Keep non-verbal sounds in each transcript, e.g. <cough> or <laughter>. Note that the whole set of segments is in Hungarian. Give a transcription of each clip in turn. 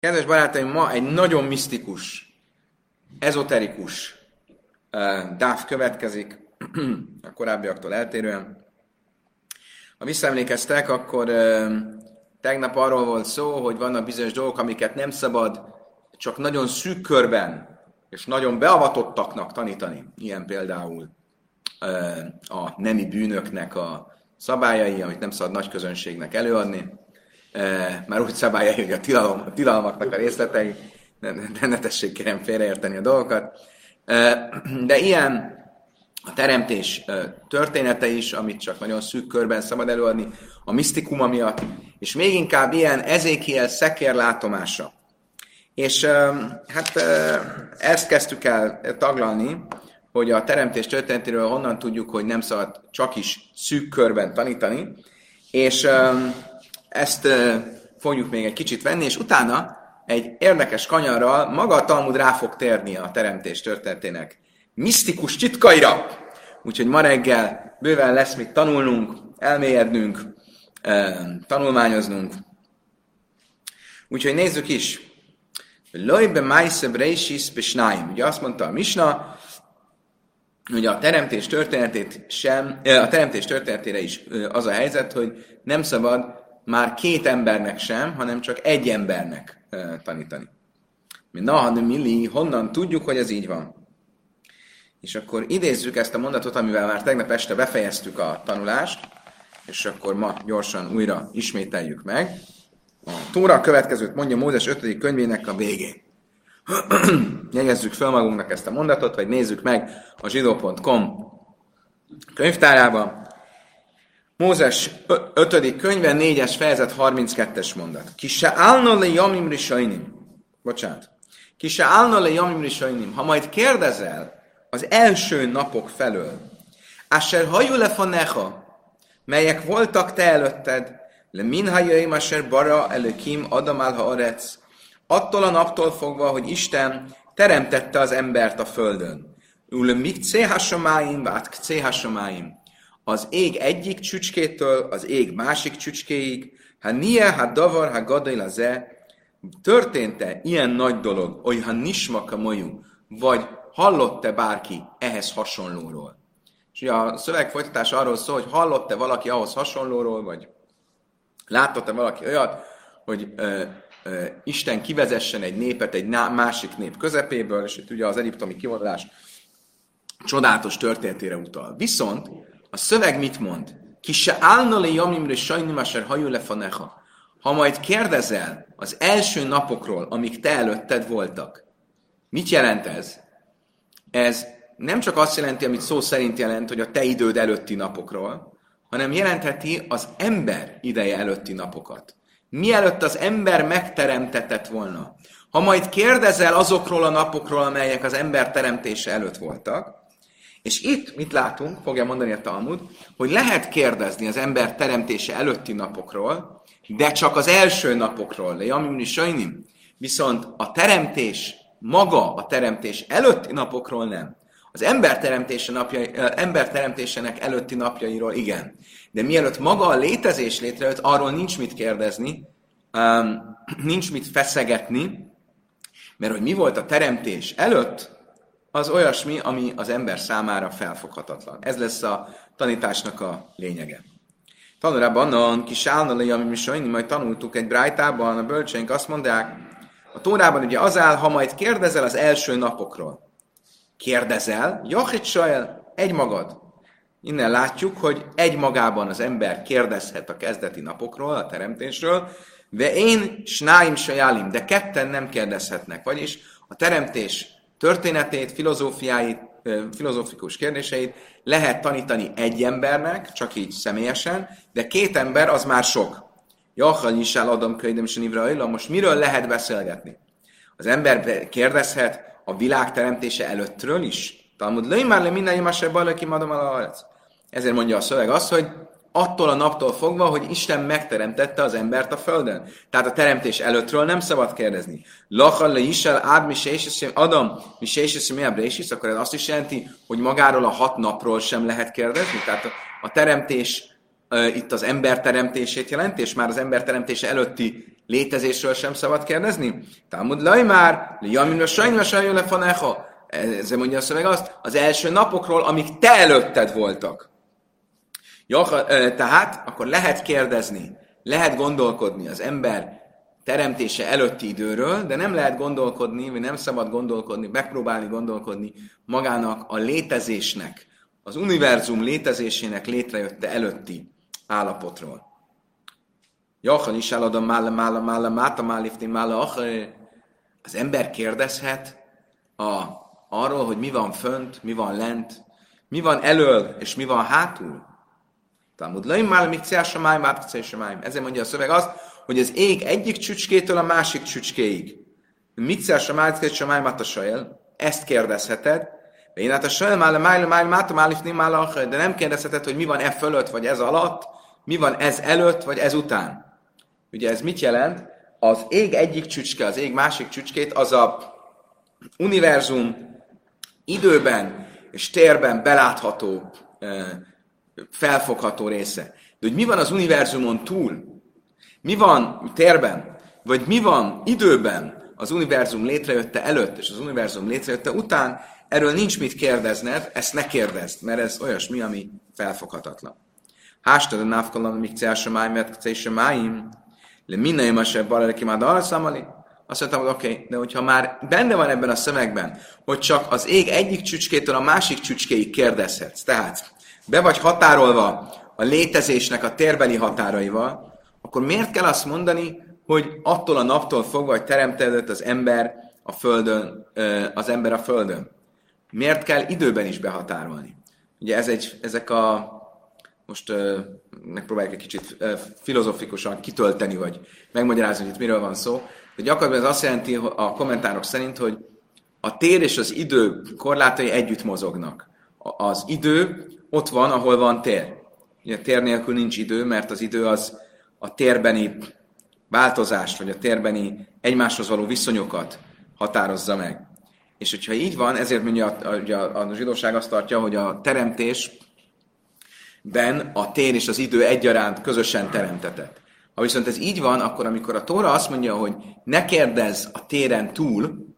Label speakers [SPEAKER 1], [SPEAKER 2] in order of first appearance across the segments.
[SPEAKER 1] Kedves barátaim, ma egy nagyon misztikus, ezoterikus uh, dáv következik, <clears throat> a korábbiaktól eltérően. Ha visszaemlékeztek, akkor uh, tegnap arról volt szó, hogy vannak bizonyos dolgok, amiket nem szabad csak nagyon szűk körben és nagyon beavatottaknak tanítani. Ilyen például uh, a nemi bűnöknek a szabályai, amit nem szabad nagy közönségnek előadni már úgy szabálja, hogy a, tilalom, a tilalmaknak a részletei, ne, ne, ne tessék kérem félreérteni a dolgokat. De ilyen a teremtés története is, amit csak nagyon szűk körben szabad előadni, a misztikuma miatt, és még inkább ilyen ezékiel szekér látomása. És hát ezt kezdtük el taglalni, hogy a teremtés történetéről honnan tudjuk, hogy nem szabad csak is szűk körben tanítani, és ezt fogjuk még egy kicsit venni, és utána egy érdekes kanyarral maga a Talmud rá fog térni a teremtés történetének misztikus titkaira. Úgyhogy ma reggel bőven lesz mit tanulnunk, elmélyednünk, tanulmányoznunk. Úgyhogy nézzük is. Lojbe Maise Breishis Besnaim. Ugye azt mondta a Misna, hogy a teremtés történetét sem, a teremtés történetére is az a helyzet, hogy nem szabad már két embernek sem, hanem csak egy embernek tanítani. Na, de milli, honnan tudjuk, hogy ez így van? És akkor idézzük ezt a mondatot, amivel már tegnap este befejeztük a tanulást, és akkor ma gyorsan újra ismételjük meg. A Tóra a következőt mondja Mózes 5. könyvének a végén. <clears throat> Jegyezzük fel magunknak ezt a mondatot, vagy nézzük meg a zsidó.com könyvtárában. Mózes 5. könyve, 4-es fejezet, 32-es mondat. Ki se állna le jamim risainim. Bocsánat. Ki se állna le jamim risainim. Ha majd kérdezel az első napok felől, Asher hajú le fanecha, melyek voltak te előtted, le minhajaim asher bara előkim adam ha arec, attól a naptól fogva, hogy Isten teremtette az embert a földön. Ule mik céhasomáim, vát céhasomáim az ég egyik csücskétől az ég másik csücskéig, ha nie, ha davar, ha gadai ze, történt-e ilyen nagy dolog, hogy ha nismaka mojú, vagy hallott-e bárki ehhez hasonlóról? És ugye a szöveg folytatás arról szól, hogy hallott-e valaki ahhoz hasonlóról, vagy látott-e valaki olyat, hogy ö, ö, Isten kivezessen egy népet egy másik nép közepéből, és itt ugye az egyiptomi kivonulás csodálatos történetére utal. Viszont a szöveg mit mond? Ki se állna le jamimre sajnim asher hajó lefaneha. Ha majd kérdezel az első napokról, amik te előtted voltak, mit jelent ez? Ez nem csak azt jelenti, amit szó szerint jelent, hogy a te időd előtti napokról, hanem jelentheti az ember ideje előtti napokat. Mielőtt az ember megteremtetett volna. Ha majd kérdezel azokról a napokról, amelyek az ember teremtése előtt voltak, és itt mit látunk, fogja mondani a Talmud, hogy lehet kérdezni az ember teremtése előtti napokról, de csak az első napokról, le jamimni sajnim. Viszont a teremtés, maga a teremtés előtti napokról nem. Az ember, teremtése napjai, ember teremtésének előtti napjairól igen. De mielőtt maga a létezés létrejött, arról nincs mit kérdezni, nincs mit feszegetni, mert hogy mi volt a teremtés előtt, az olyasmi, ami az ember számára felfoghatatlan. Ez lesz a tanításnak a lényege. Tanulában a kis állna ami mi sajni, majd tanultuk egy brájtában, a bölcseink azt mondják, a Tórában ugye az áll, ha majd kérdezel az első napokról. Kérdezel, Jachit Sajel, egy magad. Innen látjuk, hogy egy magában az ember kérdezhet a kezdeti napokról, a teremtésről, de én snáim sajálim, de ketten nem kérdezhetnek. Vagyis a teremtés történetét, filozófiáit, filozófikus kérdéseit lehet tanítani egy embernek, csak így személyesen, de két ember az már sok. Jachal is adom könyvem Nivra most miről lehet beszélgetni? Az ember kérdezhet a világ teremtése előttről is. Talmud löj már le minden imásra bajlakim adom el Ezért mondja a szöveg azt, hogy attól a naptól fogva, hogy Isten megteremtette az embert a földön. Tehát a teremtés előttről nem szabad kérdezni. Lachal le isel ád mi Adam mi mi akkor ez azt is jelenti, hogy magáról a hat napról sem lehet kérdezni. Tehát a, teremtés itt az ember teremtését jelenti, és már az ember teremtése előtti létezésről sem szabad kérdezni? Talmud laj már, jamin a sajnva sajnva lefaneha. Ezzel mondja a szöveg azt, az első napokról, amik te előtted voltak. Tehát akkor lehet kérdezni, lehet gondolkodni az ember teremtése előtti időről, de nem lehet gondolkodni, vagy nem szabad gondolkodni, megpróbálni gondolkodni magának a létezésnek, az univerzum létezésének létrejötte előtti állapotról. Jachan is eladom mála, mála, mála, máta málifni, mála, az ember kérdezhet a, arról, hogy mi van fönt, mi van lent, mi van elől, és mi van hátul. Talmud laim már, mik májm, májm. Ezért mondja a szöveg azt, hogy az ég egyik csücskétől a másik csücskéig. Mit szer a májt, a a sajel? Ezt kérdezheted. Én hát a sajel mála, májla, májla, máta málifni, mála, de nem kérdezheted, hogy mi van e fölött, vagy ez alatt, mi van ez előtt, vagy ez után. Ugye ez mit jelent? Az ég egyik csücske, az ég másik csücskét, az a univerzum időben és térben belátható, felfogható része. De hogy mi van az univerzumon túl, mi van térben, vagy mi van időben az univerzum létrejötte előtt, és az univerzum létrejötte után, erről nincs mit kérdezned, ezt ne kérdezd, mert ez olyasmi, ami felfoghatatlan. Hástad a návkalam, mik célsamáim, mert célsamáim, le minden a se baleleki már alszamali, azt mondtam, hogy oké, okay, de hogyha már benne van ebben a szövegben, hogy csak az ég egyik csücskétől a másik csücskéig kérdezhetsz, tehát be vagy határolva a létezésnek a térbeli határaival, akkor miért kell azt mondani, hogy attól a naptól fogva, hogy teremtődött az ember a földön, az ember a földön? Miért kell időben is behatárolni? Ugye ez egy, ezek a most megpróbáljuk egy kicsit filozofikusan kitölteni, vagy megmagyarázni, hogy itt miről van szó. De gyakorlatilag ez azt jelenti a kommentárok szerint, hogy a tér és az idő korlátai együtt mozognak. Az idő ott van, ahol van tér. Ugye tér nélkül nincs idő, mert az idő az a térbeni változást, vagy a térbeni egymáshoz való viszonyokat határozza meg. És hogyha így van, ezért mondja a, a, a zsidóság azt tartja, hogy a teremtés ben a tér és az idő egyaránt közösen teremtetett. Ha viszont ez így van, akkor amikor a Tóra azt mondja, hogy ne kérdezz a téren túl,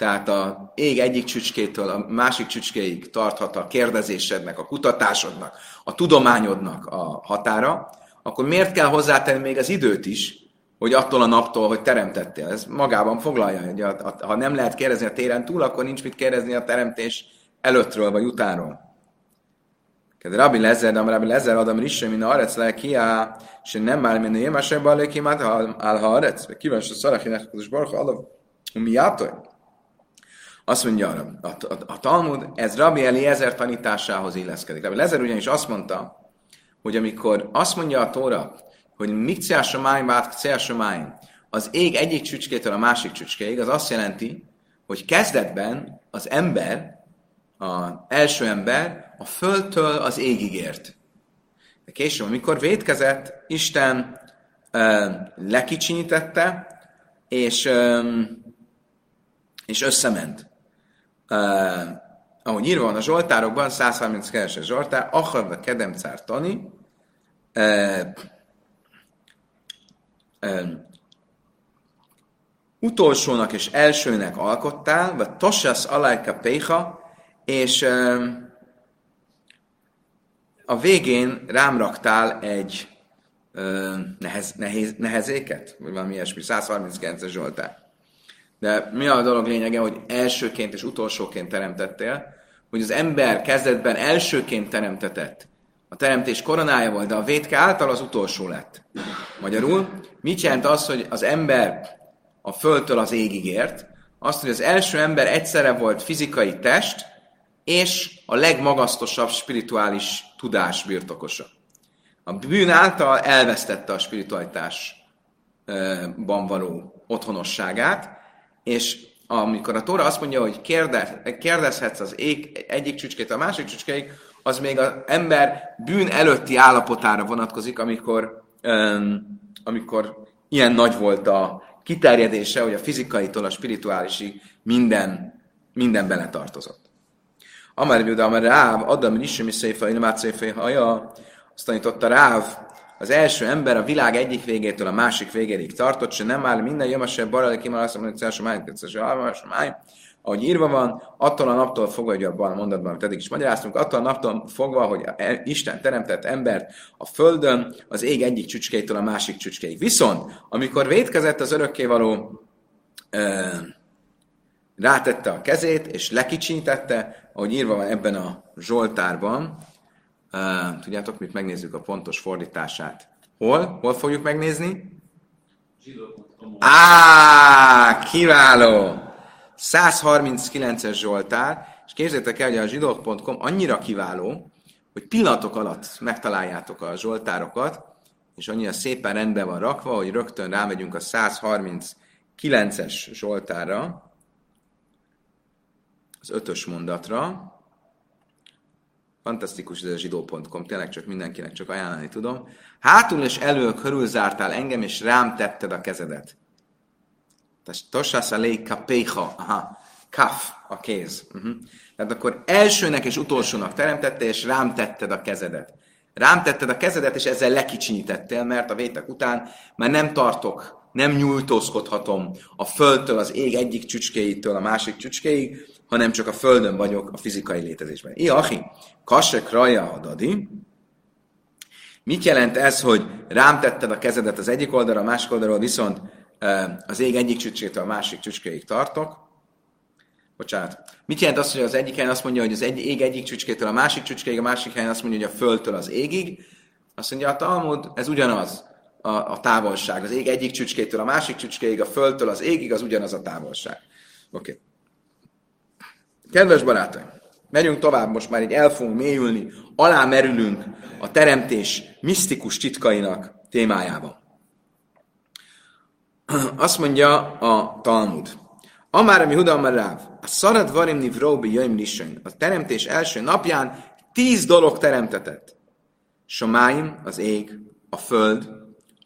[SPEAKER 1] tehát a ég egyik csücskétől a másik csücskéig tarthat a kérdezésednek, a kutatásodnak, a tudományodnak a határa, akkor miért kell hozzátenni még az időt is, hogy attól a naptól, hogy teremtettél? Ez magában foglalja, hogy a, a, ha nem lehet kérdezni a téren túl, akkor nincs mit kérdezni a teremtés előttről vagy utánról. Ked Rabbi Lezer, de Rabbi Lezer Adam Risse, min arec le se nem már minden másebb balé kimát ha arec, kíváncsi a szarachinek, az barha alav, miátoj. Azt mondja arra, a, a, a Talmud, ez Rabbi Eliezer tanításához illeszkedik. Rabbi Lezer ugyanis azt mondta, hogy amikor azt mondja a Tóra, hogy mikciás somáim, bátciás somáim, az ég egyik csücskétől a másik csücskéig, az azt jelenti, hogy kezdetben az ember, az első ember a földtől az égig ért. De később, amikor védkezett, Isten uh, lekicsinyítette, és, um, és összement. Uh, ahogy írva van a Zsoltárokban, 132-es Zsoltár, Acharva kedem tani, uh, uh, utolsónak és elsőnek alkottál, vagy Tosas alajka péha, és a végén rám raktál egy nehez, nehéz, nehezéket, vagy valami ilyesmi, 139-es Zsoltár. De mi a dolog lényege, hogy elsőként és utolsóként teremtettél, hogy az ember kezdetben elsőként teremtetett, a teremtés koronája volt, de a vétke által az utolsó lett. Magyarul, mit jelent az, hogy az ember a földtől az égig ért? Azt, hogy az első ember egyszerre volt fizikai test, és a legmagasztosabb spirituális tudás birtokosa. A bűn által elvesztette a spiritualitásban való otthonosságát, és amikor a Tóra azt mondja, hogy kérdez, kérdezhetsz az ég egyik csücskét a másik csücskéig, az még az ember bűn előtti állapotára vonatkozik, amikor, um, amikor ilyen nagy volt a kiterjedése, hogy a fizikaitól a spirituálisig minden, minden beletartozott. Amár Juda, Amár Ráv, Adam Nisem is Széfa, Inomát Széfa, Haja, azt tanította Ráv az első ember a világ egyik végétől a másik végéig tartott, se nem áll minden jömesebb barali kimal azt mondja, hogy máj, máj, ahogy írva van, attól a naptól fogva, hogy abban a mondatban, amit eddig is magyaráztunk, attól a naptól fogva, hogy Isten teremtett embert a földön, az ég egyik csücskétől a másik csücskéig. Viszont, amikor vétkezett az örökkévaló, rátette a kezét, és lekicsintette, ahogy írva van ebben a Zsoltárban, Uh, tudjátok, mit megnézzük a pontos fordítását. Hol? Hol fogjuk megnézni? Á, kiváló! 139-es Zsoltár, és képzeljétek el, hogy a zsidók.com annyira kiváló, hogy pillanatok alatt megtaláljátok a Zsoltárokat, és annyira szépen rendben van rakva, hogy rögtön rámegyünk a 139-es Zsoltára, az ötös mondatra, Fantasztikus ez a zsidó.com, tényleg csak mindenkinek csak ajánlani tudom. Hátul és elől körül zártál engem, és rám tetted a kezedet. Tosász a kapéha, aha, kaf, a kéz. Uh-huh. Tehát akkor elsőnek és utolsónak teremtette, és rám tetted a kezedet. Rám tetted a kezedet, és ezzel lekicsinyítettél, mert a vétek után már nem tartok, nem nyújtózkodhatom a földtől, az ég egyik csücskéitől a másik csücskéig, hanem csak a földön vagyok a fizikai létezésben. I, achi, kasek raja adadi. Mit jelent ez, hogy rám tetted a kezedet az egyik oldalra, a másik oldalról, viszont az ég egyik csücskétől a másik csücskéig tartok? Bocsánat. Mit jelent az, hogy az egyik helyen azt mondja, hogy az egy, ég egyik csücskétől a másik csücskéig, a másik helyen azt mondja, hogy a földtől az égig? Azt mondja, a Talmud, ez ugyanaz a, a távolság. Az ég egyik csücskétől a másik csücskéig, a földtől az égig, az ugyanaz a távolság. Oké. Okay. Kedves barátaim, megyünk tovább, most már így el fogunk mélyülni, alámerülünk a teremtés misztikus titkainak témájában. Azt mondja a Talmud. Amár, ami Huda Ráv, a szarad varim nivróbi jöjm A teremtés első napján tíz dolog teremtetett. Somáim, az ég, a föld,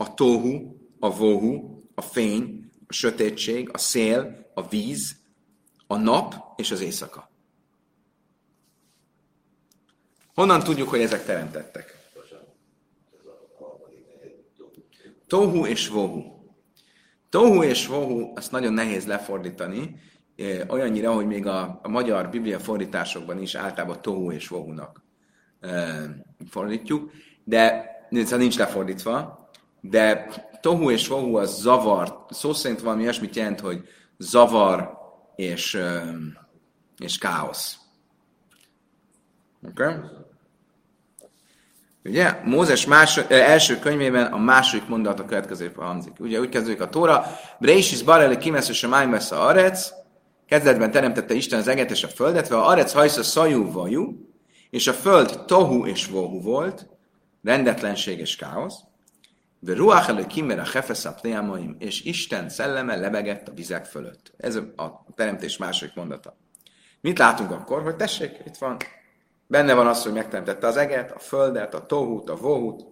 [SPEAKER 1] a tóhu, a vóhu, a fény, a sötétség, a szél, a víz, a nap és az éjszaka. Honnan tudjuk, hogy ezek teremtettek? Tohu és vohu. Tohu és vohu, azt nagyon nehéz lefordítani, eh, olyannyira, hogy még a, a magyar biblia fordításokban is általában tohu és vohunak e, fordítjuk, de szóval nincs lefordítva, de tohu és vohu az zavar, szó szerint valami olyasmit jelent, hogy zavar és, és káosz. Oké? Okay? Ugye? Mózes más, első könyvében a második mondat a következő hangzik. Ugye úgy kezdődik a Tóra, Breisis barele kimesz a májmesz a arec, kezdetben teremtette Isten az eget és a földet, a arec hajsza szajú vajú, és a föld tohu és vohu volt, rendetlenség és káosz, de ruach elő a hefesz és Isten szelleme lebegett a vizek fölött. Ez a teremtés második mondata. Mit látunk akkor? Hogy tessék, itt van. Benne van az, hogy megteremtette az eget, a földet, a tohut, a vohut.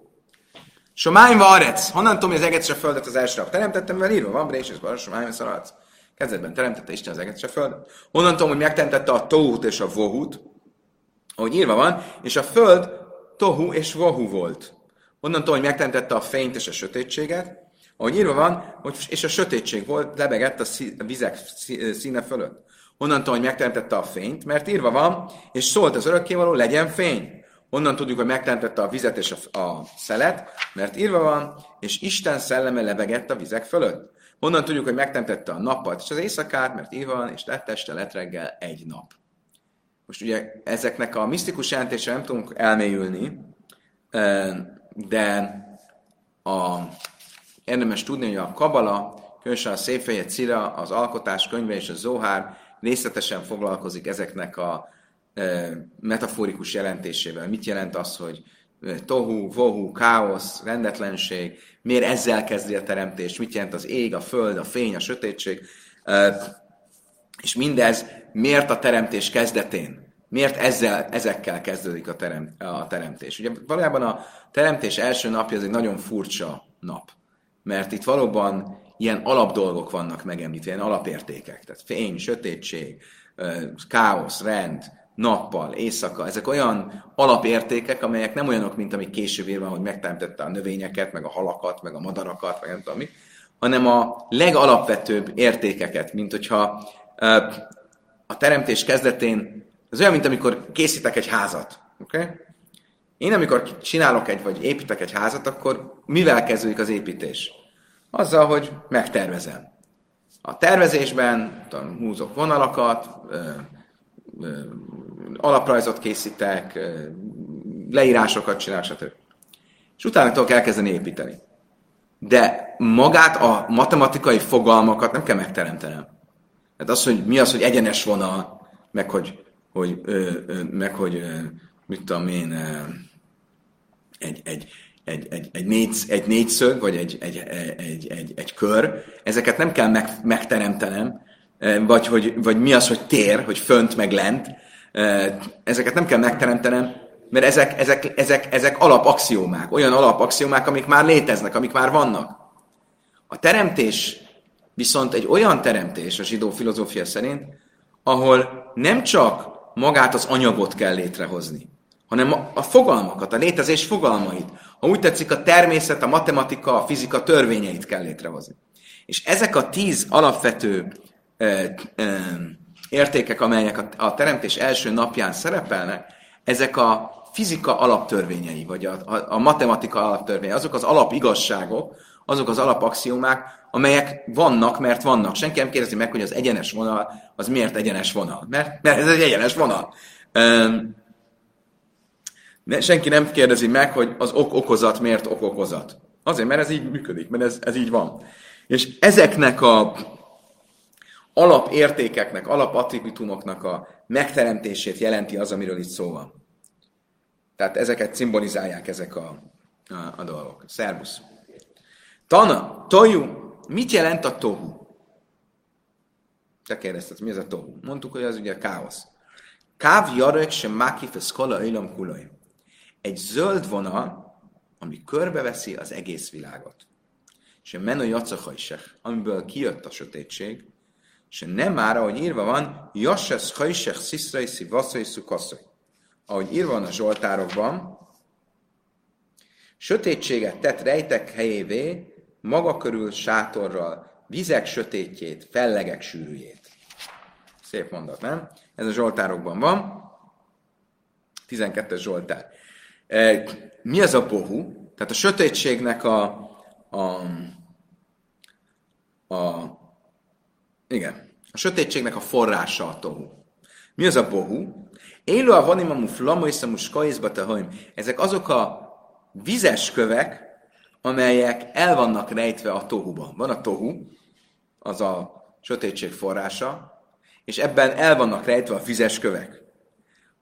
[SPEAKER 1] Somáim arec. Honnan tudom, hogy az eget és a földet az első nap teremtettem, mert írva van, és Bar, Somáim arec. Kezdetben teremtette Isten az eget és a földet. Honnan tudom, hogy megteremtette a tohut és a vohut, ahogy írva van, és a föld tohu és vohu volt. Onnantól, hogy megteremtette a fényt és a sötétséget, ahogy írva van, hogy és a sötétség volt, lebegett a vizek színe fölött. Onnantól, hogy megteremtette a fényt, mert írva van, és szólt az örökkévaló, legyen fény. Onnan tudjuk, hogy megteremtette a vizet és a, a szelet, mert írva van, és Isten szelleme lebegett a vizek fölött. Onnan tudjuk, hogy megteremtette a nappal és az éjszakát, mert írva van, és lett este, lett reggel egy nap. Most ugye ezeknek a misztikus jelentésre nem tudunk elmélyülni, de a, érdemes tudni, hogy a Kabala, különösen a Széfeje Cira, az Alkotás könyve és a Zohár részletesen foglalkozik ezeknek a e, metaforikus jelentésével. Mit jelent az, hogy e, tohu, vohu, káosz, rendetlenség, miért ezzel kezdi a teremtés, mit jelent az ég, a föld, a fény, a sötétség, e, és mindez miért a teremtés kezdetén Miért ezzel, ezekkel kezdődik a, terem, a teremtés? Ugye valójában a teremtés első napja az egy nagyon furcsa nap, mert itt valóban ilyen alapdolgok vannak megemlítve, ilyen alapértékek, tehát fény, sötétség, káosz, rend, nappal, éjszaka, ezek olyan alapértékek, amelyek nem olyanok, mint amik később írva, hogy megteremtette a növényeket, meg a halakat, meg a madarakat, meg nem tudom mi, hanem a legalapvetőbb értékeket, mint hogyha a teremtés kezdetén, ez olyan, mint amikor készítek egy házat. Okay? Én amikor csinálok egy, vagy építek egy házat, akkor mivel kezdődik az építés? Azzal, hogy megtervezem. A tervezésben tudom, húzok vonalakat, ö, ö, alaprajzot készítek, ö, leírásokat csinálok, stb. És utána tudok elkezdeni építeni. De magát a matematikai fogalmakat nem kell megteremtenem. Tehát az, hogy mi az, hogy egyenes vonal, meg hogy, hogy, ö, ö, meg hogy ö, mit tudom én, ö, egy, egy, egy, egy, egy, négy, egy négyszög, vagy egy, egy, egy, egy, egy kör, ezeket nem kell meg, megteremtenem, vagy, hogy, vagy mi az, hogy tér, hogy fönt meg lent, ezeket nem kell megteremtenem, mert ezek, ezek, ezek, ezek alapaxiómák, olyan alapaxiómák, amik már léteznek, amik már vannak. A teremtés viszont egy olyan teremtés a zsidó filozófia szerint, ahol nem csak magát az anyagot kell létrehozni, hanem a, fogalmakat, a létezés fogalmait. Ha úgy tetszik, a természet, a matematika, a fizika törvényeit kell létrehozni. És ezek a tíz alapvető ö, ö, értékek, amelyek a, a teremtés első napján szerepelnek, ezek a fizika alaptörvényei, vagy a, a, a matematika alaptörvényei, azok az alapigazságok, azok az alapaxiomák, amelyek vannak, mert vannak. Senki nem kérdezi meg, hogy az egyenes vonal, az miért egyenes vonal. Mert, mert ez egy egyenes vonal. Um, senki nem kérdezi meg, hogy az ok-okozat miért ok-okozat. Azért, mert ez így működik, mert ez, ez így van. És ezeknek a alapértékeknek, alapattributumoknak a megteremtését jelenti az, amiről itt szó van. Tehát ezeket szimbolizálják ezek a, a, a dolgok. Szervusz! Tana, toju, mit jelent a tohu? Te kérdezted, mi ez a tohu? Mondtuk, hogy az ugye a káosz. Káv jarek sem mákif szkola ilam kulaj egy zöld vonal, ami körbeveszi az egész világot. És menő jacachajsech, amiből kijött a sötétség, és nem már, ahogy írva van, Jasses hajsech sziszrai szivaszai szukaszai. Ahogy írva van a Zsoltárokban, sötétséget tett rejtek helyévé, maga körül sátorral, vizek sötétjét, fellegek sűrűjét. Szép mondat, nem? Ez a Zsoltárokban van. 12-es Zsoltár. Mi az a bohu? Tehát a sötétségnek a, a, a igen, a sötétségnek a forrása a tohu. Mi az a bohu? Élő a vanimamu flamoiszamu skajizba tehoim. Ezek azok a vizes kövek, amelyek el vannak rejtve a tohuban. Van a tohu, az a sötétség forrása, és ebben el vannak rejtve a vizes kövek.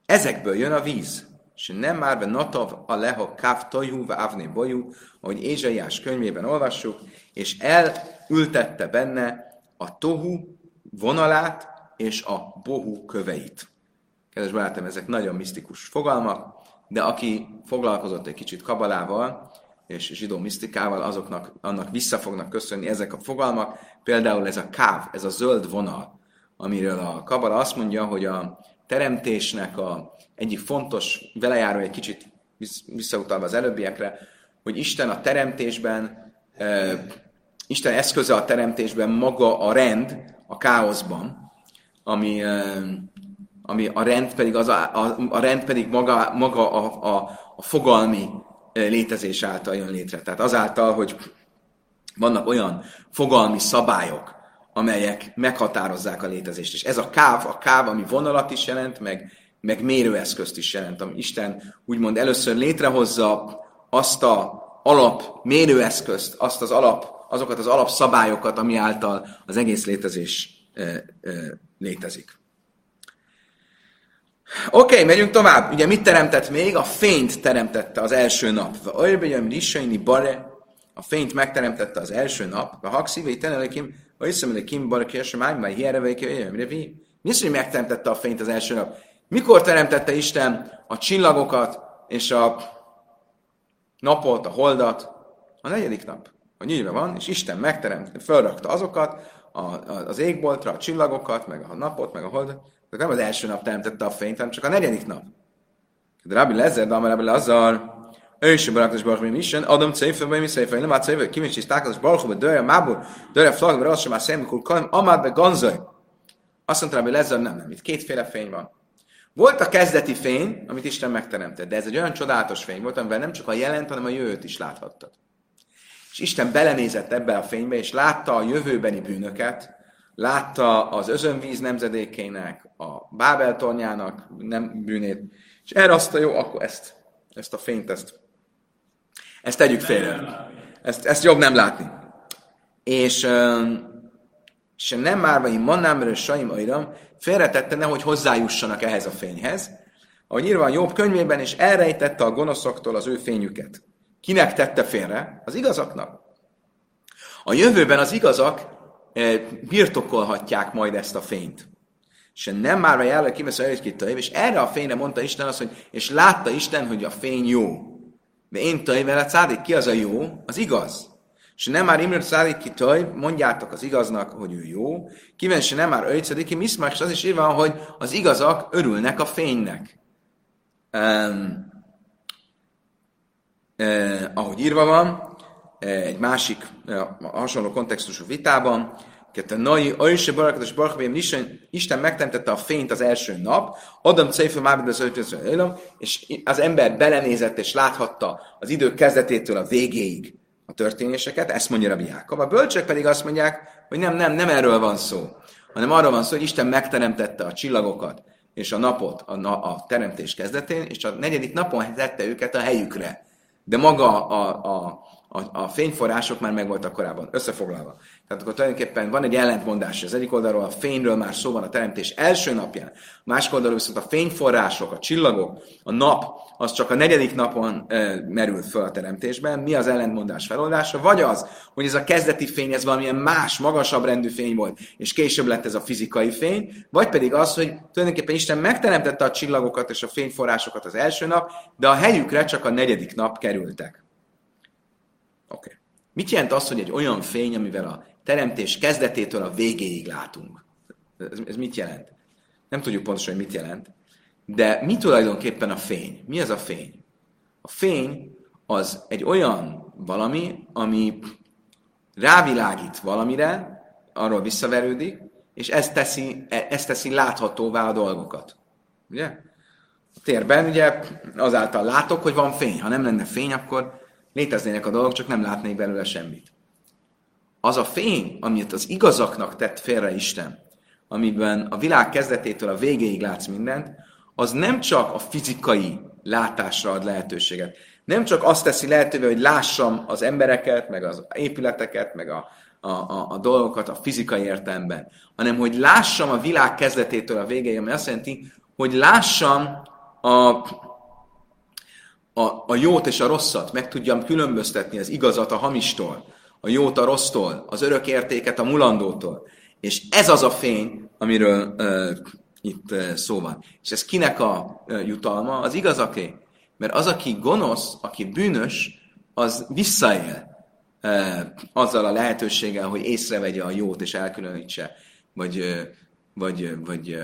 [SPEAKER 1] Ezekből jön a víz és nem már be natav a leha káv tojú, avné bojú, ahogy Ézsaiás könyvében olvassuk, és elültette benne a tohu vonalát és a bohu köveit. Kedves barátom, ezek nagyon misztikus fogalmak, de aki foglalkozott egy kicsit kabalával és zsidó misztikával, azoknak annak vissza fognak köszönni ezek a fogalmak. Például ez a káv, ez a zöld vonal, amiről a kabala azt mondja, hogy a teremtésnek a egyik fontos velejáró egy kicsit visszautalva az előbbiekre, hogy Isten a teremtésben, uh, Isten eszköze a teremtésben maga a rend a káoszban, ami, uh, ami a rend pedig, az a, a, a rend pedig maga, maga a, a, a fogalmi létezés által jön létre. Tehát azáltal, hogy vannak olyan fogalmi szabályok, amelyek meghatározzák a létezést. És ez a káv, a káv, ami vonalat is jelent, meg meg mérőeszközt is jelent, ami Isten úgymond először létrehozza azt a alap mérőeszközt, azt az alap, azokat az alapszabályokat, ami által az egész létezés e, e, létezik. Oké, okay, megyünk tovább. Ugye mit teremtett még? A fényt teremtette az első nap. Olyan risaini bare, a fényt megteremtette az első nap. A hakszívei tenelekim, a iszemelekim bare kérsem, majd hiereveike, mi az, hogy megteremtette a fényt az első nap? Mikor teremtette Isten a csillagokat és a napot, a holdat? A negyedik nap. A nyilván van, és Isten megteremtette, felrakta azokat, a, a, az égboltra, a csillagokat, meg a napot, meg a holdat, nem az első nap teremtette a fényt, hanem csak a negyedik nap. De Rabbi Lezer, de Rabbi Lazar, ő is barakos baruch mi isen, Adam ceife, vagy mi ceife, nem át ceife, kimis is tákados baruch, vagy dörje mábur, dörje flag, vagy azt sem már szemikul, kalim, amád be ganzaj. Azt mondta Rabbi Lezer, nem, nem, itt kétféle fény van. Volt a kezdeti fény, amit Isten megteremtett, de ez egy olyan csodálatos fény volt, amivel nem csak a jelent, hanem a jövőt is láthattad. És Isten belenézett ebbe a fénybe, és látta a jövőbeni bűnöket, látta az özönvíz nemzedékének, a Bábel tornyának nem bűnét, és erre azt a jó, akkor ezt, ezt a fényt, ezt, ezt tegyük félre. Ezt, ezt jobb nem látni. És, és nem már vagy mannám, mert saim airam, félretette nehogy hozzájussanak ehhez a fényhez, ahogy írva a Jobb könyvében, és elrejtette a gonoszoktól az ő fényüket. Kinek tette félre? Az igazaknak. A jövőben az igazak birtokolhatják majd ezt a fényt. És nem már a jelleg kivesz a és erre a fényre mondta Isten azt, hogy és látta Isten, hogy a fény jó. De én taj vele cádik, ki az a jó? Az igaz. És nem már Imre szállít ki taj, mondjátok az igaznak, hogy ő jó. Kiven se nem már öjtszedik ki, miszmás, az is írva, hogy az igazak örülnek a fénynek. Um, eh, ahogy írva van, eh, egy másik eh, hasonló kontextusú vitában, Kette nai, Aisha Barakatos Barakabém Isten megteremtette a fényt az első nap, Adam Ceifa Mábed az ötöző és az ember belenézett és láthatta az idők kezdetétől a végéig a történéseket, ezt mondja Rabbi Jákob. A bölcsök pedig azt mondják, hogy nem, nem, nem erről van szó, hanem arról van szó, hogy Isten megteremtette a csillagokat és a napot a, a teremtés kezdetén, és a negyedik napon tette őket a helyükre. De maga a, a, a, a fényforrások már megvoltak korábban, összefoglalva. Tehát akkor tulajdonképpen van egy ellentmondás. Az egyik oldalról a fényről már szó van a teremtés első napján, a másik oldalról viszont a fényforrások, a csillagok, a nap, az csak a negyedik napon e, merül föl a teremtésben. Mi az ellentmondás feloldása? Vagy az, hogy ez a kezdeti fény, ez valamilyen más, magasabb rendű fény volt, és később lett ez a fizikai fény, vagy pedig az, hogy tulajdonképpen Isten megteremtette a csillagokat és a fényforrásokat az első nap, de a helyükre csak a negyedik nap kerültek. Oké. Okay. Mit jelent az, hogy egy olyan fény, amivel a teremtés kezdetétől a végéig látunk? Ez, ez mit jelent? Nem tudjuk pontosan, hogy mit jelent. De mi tulajdonképpen a fény? Mi az a fény? A fény az egy olyan valami, ami rávilágít valamire, arról visszaverődik, és ez teszi, ez teszi láthatóvá a dolgokat. Ugye? A térben ugye azáltal látok, hogy van fény. Ha nem lenne fény, akkor Léteznének a dolgok, csak nem látnék belőle semmit. Az a fény, amit az igazaknak tett félre Isten, amiben a világ kezdetétől a végéig látsz mindent, az nem csak a fizikai látásra ad lehetőséget. Nem csak azt teszi lehetővé, hogy lássam az embereket, meg az épületeket, meg a, a, a, a dolgokat a fizikai értelemben, hanem hogy lássam a világ kezdetétől a végéig, ami azt jelenti, hogy lássam a, a, a jót és a rosszat, meg tudjam különböztetni az igazat a hamistól, a jót a rossztól, az örök értéket a mulandótól. És ez az a fény, amiről uh, itt uh, szó van. És ez kinek a uh, jutalma? Az igazaké. Mert az, aki gonosz, aki bűnös, az visszaél uh, azzal a lehetőséggel, hogy észrevegye a jót és elkülönítse, vagy, uh, vagy, vagy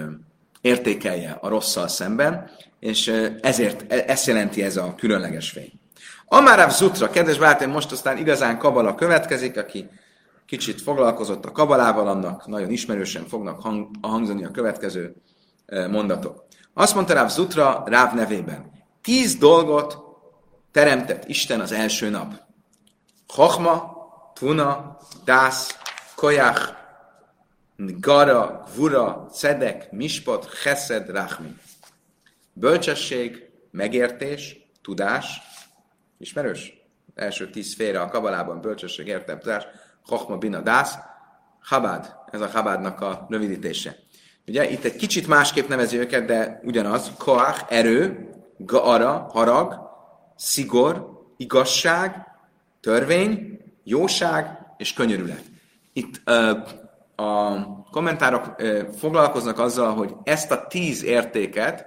[SPEAKER 1] értékelje a rosszal szemben, és ezért e, ezt jelenti ez a különleges fény. Amárav Zutra, kedves barátaim, most aztán igazán Kabala következik, aki kicsit foglalkozott a Kabalával, annak nagyon ismerősen fognak hang, hangzani a következő mondatok. Azt mondta Ráv Zutra Ráv nevében. Tíz dolgot teremtett Isten az első nap. Chachma, Tuna, Dász, Kojach, Gara, Vura, Cedek, Mispot, Chesed, Rachmi. Bölcsesség, megértés, tudás, ismerős? Első tíz félre a kabalában bölcsesség, értem, tudás, Chochma, Bina, Dász, Chabad, ez a Chabádnak a rövidítése. Ugye itt egy kicsit másképp nevezi őket, de ugyanaz, Koach, erő, Gaara, harag, szigor, igazság, törvény, jóság. És könyörület. Itt uh, a kommentárok foglalkoznak azzal, hogy ezt a tíz értéket,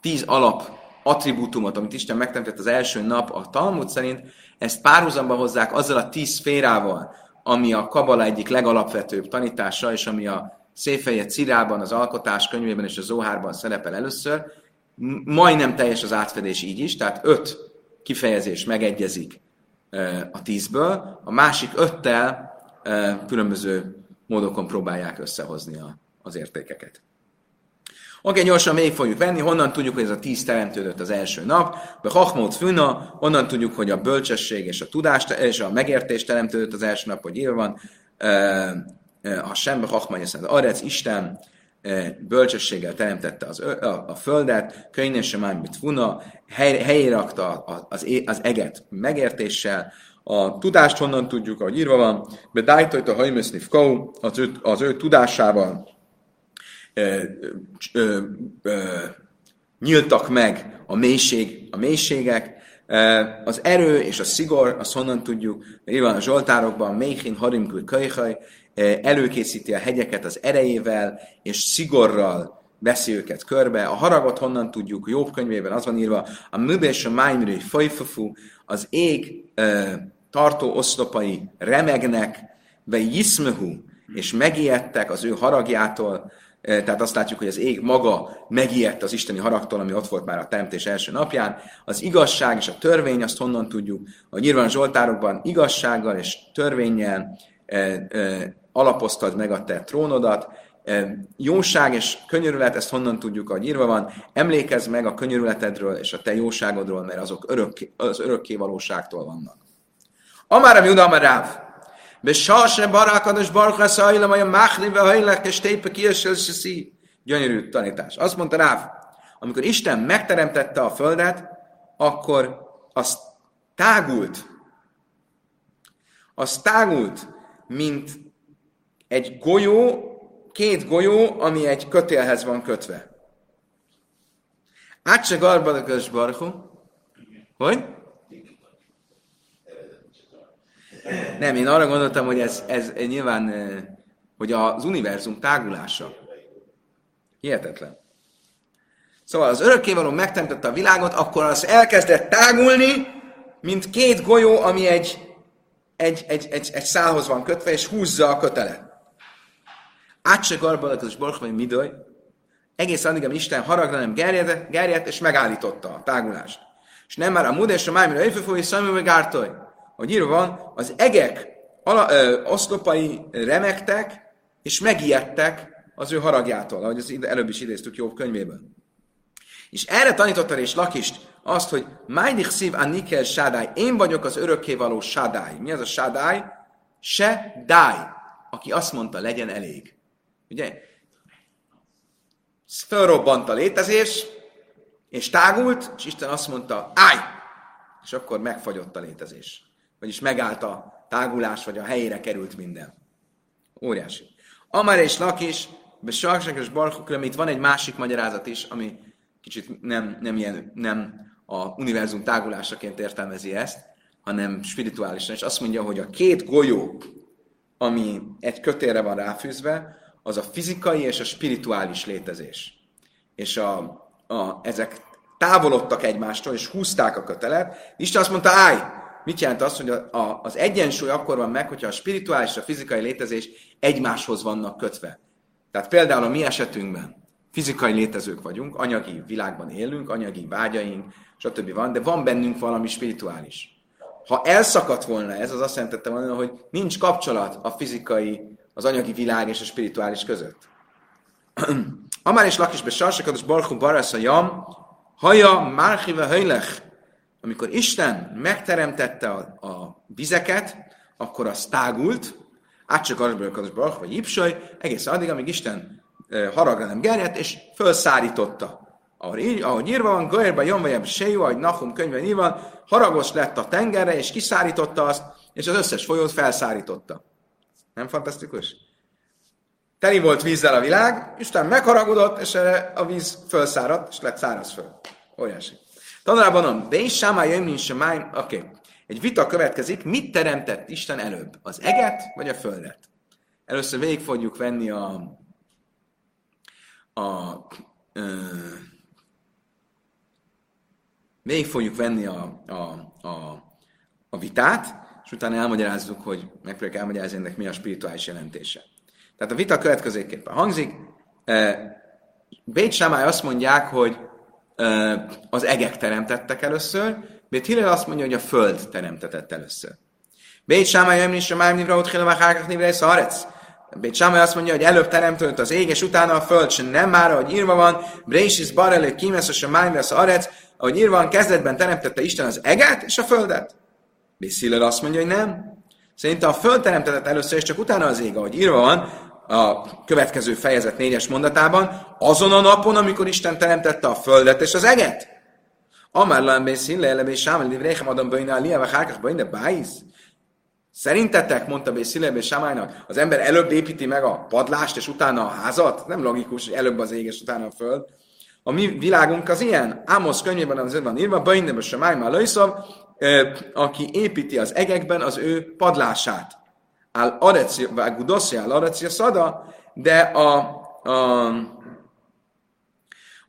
[SPEAKER 1] tíz alap attribútumot, amit Isten megteremtett az első nap a Talmud szerint, ezt párhuzamba hozzák azzal a tíz szférával, ami a Kabala egyik legalapvetőbb tanítása, és ami a Széfeje Cirában, az Alkotás könyvében és a Zohárban szerepel először. Majdnem teljes az átfedés így is, tehát öt kifejezés megegyezik a tízből, a másik öttel különböző módokon próbálják összehozni a, az értékeket. Oké, okay, gyorsan még fogjuk venni, honnan tudjuk, hogy ez a tíz teremtődött az első nap. Be Hachmót Fűna, honnan tudjuk, hogy a bölcsesség és a tudás és a megértés teremtődött az első nap, hogy írva van. A Sembe Hachmany, Arec, Isten bölcsességgel teremtette az, a, a földet, könyvén sem mit funa, hely, helyére rakta az, az eget megértéssel, a tudást honnan tudjuk, ahogy írva van, be dájtajt a hajmösznif kau, az ő, az ő tudásával ö, ö, ö, nyíltak meg a mélység, a mélységek, az erő és a szigor, azt honnan tudjuk, írva a Zsoltárokban, Méhin harimkül kölyhaj, előkészíti a hegyeket az erejével, és szigorral veszi őket körbe. A haragot honnan tudjuk? Jobb könyvében az van írva, a mübés a májmrő fajfafú, az ég tartó oszlopai remegnek, be jiszmehu, és megijedtek az ő haragjától, tehát azt látjuk, hogy az ég maga megijedt az isteni haragtól, ami ott volt már a teremtés első napján. Az igazság és a törvény, azt honnan tudjuk, a nyilván Zsoltárokban igazsággal és törvényel alapoztad meg a te trónodat, jóság és könyörület, ezt honnan tudjuk, hogy írva van, emlékezz meg a könyörületedről és a te jóságodról, mert azok örök, az örökké valóságtól vannak. Amár a Juda Amaráv, be sasre barákados barka szajla, majd a máhni be hajlek, és tépe kiesel szí. Gyönyörű tanítás. Azt mondta Ráv, amikor Isten megteremtette a földet, akkor az tágult, az tágult, mint egy golyó, két golyó, ami egy kötélhez van kötve. Átse garbadakas barhu. Hogy? Nem, én arra gondoltam, hogy ez, ez nyilván, hogy az univerzum tágulása. Hihetetlen. Szóval az örökkévaló megteremtette a világot, akkor az elkezdett tágulni, mint két golyó, ami egy, egy, egy, egy, egy szálhoz van kötve, és húzza a kötelet. Átse garbalatos borch, vagy midoj, egész addig, amíg Isten haragra nem gerjedt, gerjedt, és megállította a tágulást. És nem már a mud és a májmira éjfőfúj, szajmű vagy gártoj. Hogy írva van, az egek ala, ö, oszlopai remektek, és megijedtek az ő haragjától, ahogy az előbb is idéztük Jobb könyvéből. És erre tanította és Lakist azt, hogy Májdik szív a Nikel Sádály, én vagyok az örökkévaló Sádály. Mi az a Sádály? Se dáj, aki azt mondta, legyen elég. Ugye? Fölrobbant a létezés, és tágult, és Isten azt mondta, állj! És akkor megfagyott a létezés. Vagyis megállt a tágulás, vagy a helyére került minden. Óriási. Amar és Lakis, Besarsak és Barchukra, itt van egy másik magyarázat is, ami kicsit nem, nem, ilyen, nem a univerzum tágulásaként értelmezi ezt, hanem spirituálisan, és azt mondja, hogy a két golyó, ami egy kötélre van ráfűzve, az a fizikai és a spirituális létezés. És a, a, ezek távolodtak egymástól, és húzták a kötelet. Isten azt mondta, állj! Mit jelent az, hogy a, a, az egyensúly akkor van meg, hogyha a spirituális és a fizikai létezés egymáshoz vannak kötve. Tehát például a mi esetünkben fizikai létezők vagyunk, anyagi világban élünk, anyagi vágyaink, stb. van, de van bennünk valami spirituális. Ha elszakadt volna ez, az azt jelentette volna, hogy nincs kapcsolat a fizikai az anyagi világ és a spirituális között. <clears throat> Amár és lakisbe sarsakados barchu barasz a jam, haja márhive höjlech. Amikor Isten megteremtette a, a vizeket, akkor az tágult, át csak arra barach vagy ipsaj, egész addig, amíg Isten haragra nem gerjedt, és felszárította. Ahogy, ahogy írva van, Gajerben Jomvajem Sejó, ahogy Nahum könyvben írva, haragos lett a tengerre, és kiszárította azt, és az összes folyót felszárította. Nem fantasztikus? Teli volt vízzel a világ, Isten megharagudott, és erre a víz felszáradt, és lett száraz föl. Óriási. Tanulában de is sámá jön, mint sem Oké. Egy vita következik, mit teremtett Isten előbb? Az eget, vagy a földet? Először végig fogjuk venni a, a ö, végig fogjuk venni a, a, a, a vitát, és utána elmagyarázzuk, hogy megpróbáljuk elmagyarázni ennek mi a spirituális jelentése. Tehát a vita következőképpen hangzik. Bét Sámály azt mondják, hogy az egek teremtettek először, Bét Hillel azt mondja, hogy a föld teremtetett először. Bét Sámály nem is a Májmnivra ott Hillel Vákákak Nivre Szarec. Bét Sámály azt mondja, hogy előbb teremtődött az ég, és utána a föld, és nem már, ahogy írva van, Brésis Barelő Kímesz, a Májmnivra Szarec, ahogy írva van, kezdetben teremtette Isten az eget és a földet. Bét Hillel azt mondja, hogy nem. Szerintem a föld teremtetett először, és csak utána az ég, ahogy írva van, a következő fejezet négyes mondatában, azon a napon, amikor Isten teremtette a földet és az eget. Amár lambé színle, elebé sámel, livréhem adom bőjne a liava, hárkak bőjne bájsz. Szerintetek, mondta Bé Szilebé Sámálynak, az ember előbb építi meg a padlást, és utána a házat? Nem logikus, hogy előbb az ég, és utána a föld. A mi világunk az ilyen. Ámosz könyvében az van írva, Bajnebe Samály Lajszov, aki építi az egekben az ő padlását. Áll Arecia, Gudoszi, áll Arecia Szada, de a, a,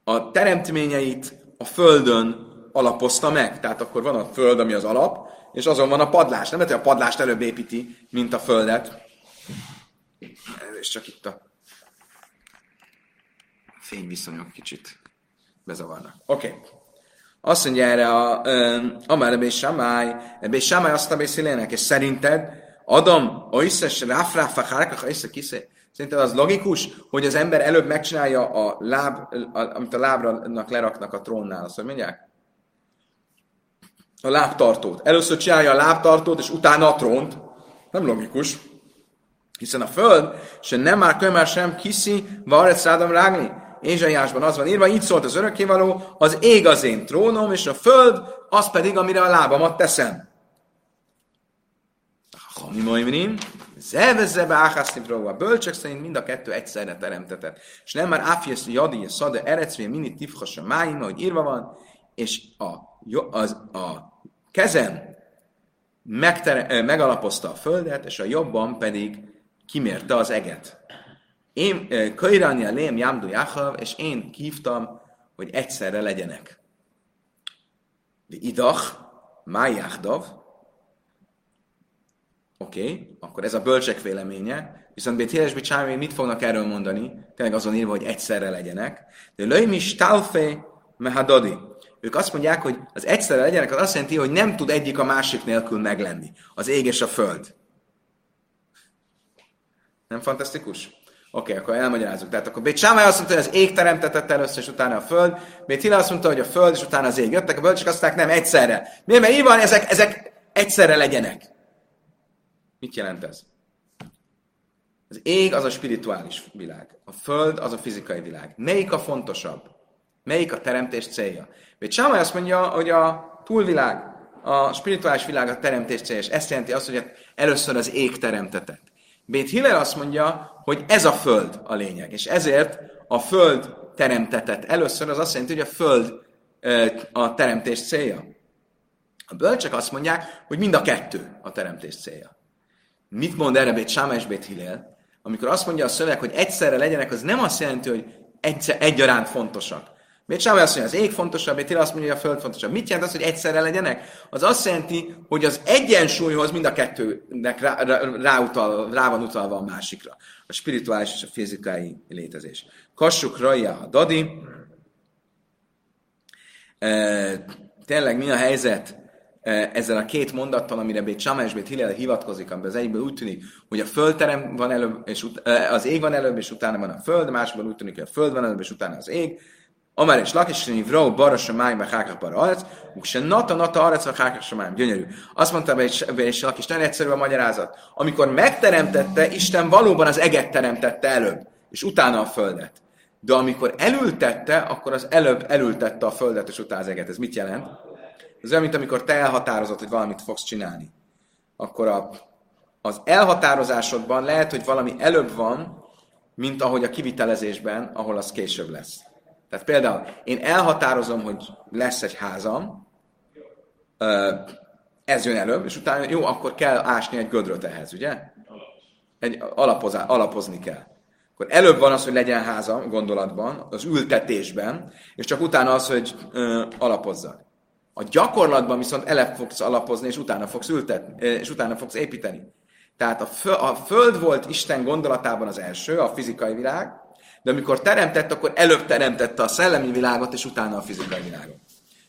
[SPEAKER 1] a teremtményeit a földön alapozta meg. Tehát akkor van a föld, ami az alap, és azon van a padlás. Nem lehet, hogy a padlást előbb építi, mint a földet. És csak itt a fényviszonyok kicsit bezavarnak. Oké. Okay. Azt mondja erre a Amár Ebé Samály, Ebé Samály azt a beszélének, és szerinted Adam, oiszes, ráfráfa, hárkach, oisze, kisze. Szerinted az logikus, hogy az ember előbb megcsinálja a láb, amit a lábra leraknak a trónnál, azt mondják? A lábtartót. Először csinálja a lábtartót, és utána a trónt. Nem logikus. Hiszen a föld, se nem már kömmel sem kiszi, varec rádom rágni. Ézsaiásban az van írva, így szólt az örökkévaló, az ég az én trónom, és a föld, az pedig, amire a lábamat teszem. Mi Moimrim, Zevezebe áhászni a bölcsek szerint mind a kettő egyszerre teremtetett. És nem már áfiesz jadi, szade, erecvé, mini tifhasa máim, ahogy írva van, és a, az, a kezem megtere, megalapozta a földet, és a jobban pedig kimérte az eget. Én köjrani a lém jámdu jáhav, és én kívtam, hogy egyszerre legyenek. De idach, májáhdav, Oké, akkor ez a bölcsek véleménye, viszont Bét Híres Bicsámi mit fognak erről mondani? Tényleg azon írva, hogy egyszerre legyenek. De löjmi stálfé mehadodi. Ők azt mondják, hogy az egyszerre legyenek, az azt jelenti, hogy nem tud egyik a másik nélkül meglenni. Az ég és a föld. Nem fantasztikus? Oké, okay, akkor elmagyarázunk. Tehát akkor Bét Sámály azt mondta, hogy az ég teremtetett először, és utána a föld. Bét Hila azt mondta, hogy a föld, és utána az ég. Jöttek a bölcsek, azt mondták, nem, egyszerre. Miért? Mert így van, ezek, ezek egyszerre legyenek. Mit jelent ez? Az ég az a spirituális világ, a föld az a fizikai világ. Melyik a fontosabb? Melyik a teremtés célja? Vagy Sámai azt mondja, hogy a túlvilág, a spirituális világ a teremtés célja, és ezt jelenti azt, hogy először az ég teremtetett. Bét Hiller azt mondja, hogy ez a föld a lényeg, és ezért a föld teremtetett. Először az azt jelenti, hogy a föld a teremtés célja. A bölcsek azt mondják, hogy mind a kettő a teremtés célja. Mit mond erre Bét Sáma és Bét Hillel? Amikor azt mondja a szöveg, hogy egyszerre legyenek, az nem azt jelenti, hogy egyszer, egyaránt fontosak. Bét Sáma azt mondja, az ég fontosabb, Hillel azt mondja, hogy a föld fontosabb. Mit jelent az, hogy egyszerre legyenek? Az azt jelenti, hogy az egyensúlyhoz mind a kettőnek rá, rá, rá, utal, rá van utalva a másikra. A spirituális és a fizikai létezés. Kassuk Raja a Dadi. E, tényleg mi a helyzet ezzel a két mondattal, amire Bét Sama és Bét Hillel hivatkozik, amiben az egyben úgy tűnik, hogy a földterem van előbb, és ut- az ég van előbb, és utána van a föld, másban úgy tűnik, hogy a föld van előbb, és utána az ég. Amár és lakis, vró, barra máj, meg hákak barra arc, se nata, nata arc, meg hákak máj, gyönyörű. Azt mondta be, és lakis, nagyon egyszerű a magyarázat. Amikor megteremtette, Isten valóban az eget teremtette előbb, és utána a földet. De amikor elültette, akkor az előbb elültette a földet, és utána az eget. Ez mit jelent? Ez olyan, mint amikor te elhatározod, hogy valamit fogsz csinálni. Akkor a, az elhatározásodban lehet, hogy valami előbb van, mint ahogy a kivitelezésben, ahol az később lesz. Tehát például én elhatározom, hogy lesz egy házam, ez jön előbb, és utána jó, akkor kell ásni egy gödröt ehhez, ugye? Egy alapozá, alapozni kell. Akkor előbb van az, hogy legyen házam gondolatban, az ültetésben, és csak utána az, hogy ö, alapozzak. A gyakorlatban viszont ele fogsz alapozni, és utána fogsz ültetni, és utána fogsz építeni. Tehát a, föl, a föld volt Isten gondolatában az első, a fizikai világ, de amikor teremtett, akkor előbb teremtette a szellemi világot, és utána a fizikai világot.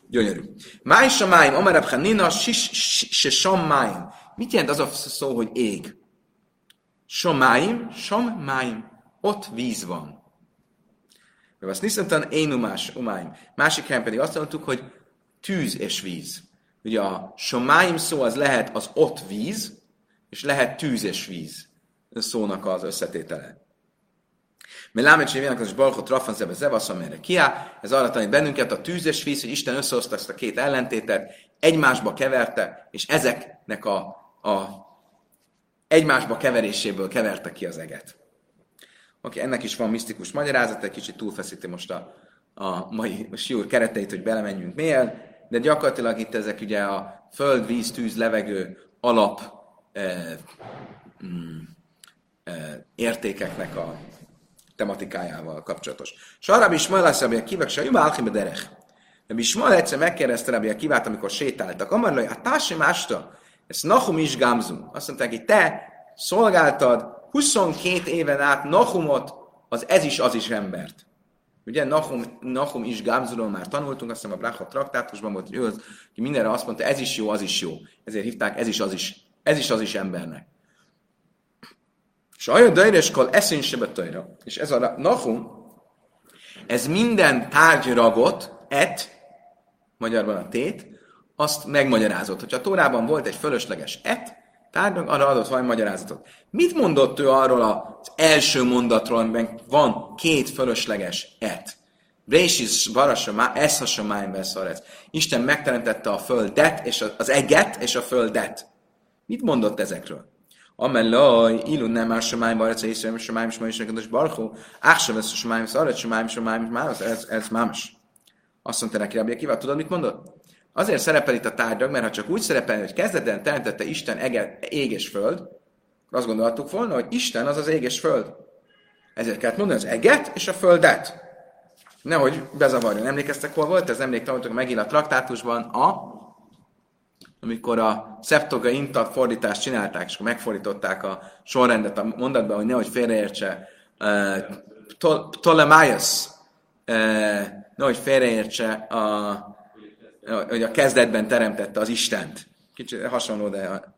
[SPEAKER 1] Gyönyörű. Máj samáim, amarab nina, se sammáim. Mit jelent az a szó, hogy ég? Somáim, sommáim. Ott víz van. Azt niszontan én umás, umáim. Másik helyen pedig azt mondtuk, hogy tűz és víz. Ugye a somáim szó az lehet az ott víz, és lehet tűz és víz szónak az összetétele. Mert lámet sem az balchot rafan zebe zevaszom erre kiá, ez arra tanít bennünket a tűz és víz, hogy Isten összehozta ezt a két ellentétet, egymásba keverte, és ezeknek a, a egymásba keveréséből keverte ki az eget. Oké, ennek is van misztikus magyarázat, egy kicsit túlfeszíti most a, a mai siúr kereteit, hogy belemenjünk mélyen, de gyakorlatilag itt ezek ugye a föld, víz, tűz, levegő alap eh, mm, eh, értékeknek a tematikájával kapcsolatos. Sarab Ismael lesz, Rabbi Akivak, se Juma Alchim Derech. Rabbi Ismael egyszer megkérdezte Rabbi Akivát, amikor sétáltak. Amarlaj, a tási másta, ez Nahum is Gamzum. Azt mondták, hogy te szolgáltad 22 éven át Nahumot, az ez is, az is embert. Ugye Nahum, Nahum is Gámzulon már tanultunk, azt hiszem a Bracha traktátusban volt, hogy, ő, hogy mindenre azt mondta, ez is jó, az is jó. Ezért hívták, ez is, az is, ez is, az is embernek. És olyan dajreskal eszén sebetajra. És ez a Nahum, ez minden tárgyragot, et, magyarban a tét, azt megmagyarázott. Hogyha a Tórában volt egy fölösleges et, tárgynak, arra adott valami magyarázatot. Mit mondott ő arról az első mondatról, amiben van két fölösleges et? Brésis barasa, ez a beszarec. Isten megteremtette a földet, és az eget, és a földet. Mit mondott ezekről? Amellaj, ilu nem más somáim barec, és sem somáim majd is barchó, a somáim szaret, somáim, somáim, mámas, ez, mámas. Azt mondta neki, Rabbi Akiva, tudod, mit mondott? Azért szerepel itt a tárgyak, mert ha csak úgy szerepel, hogy kezdetben teremtette Isten ege, ég és föld, azt gondoltuk volna, hogy Isten az az ég és föld. Ezért kellett mondani az eget és a földet. Nehogy bezavarjon. Emlékeztek, hol volt ez? Emléktanultuk a megillat traktátusban a amikor a Szeptoga Inta fordítást csinálták, és megfordították a sorrendet a mondatban, hogy nehogy félreértse uh, Ptolemaios, uh, nehogy félreértse a, hogy a kezdetben teremtette az Istent. Kicsit hasonló, de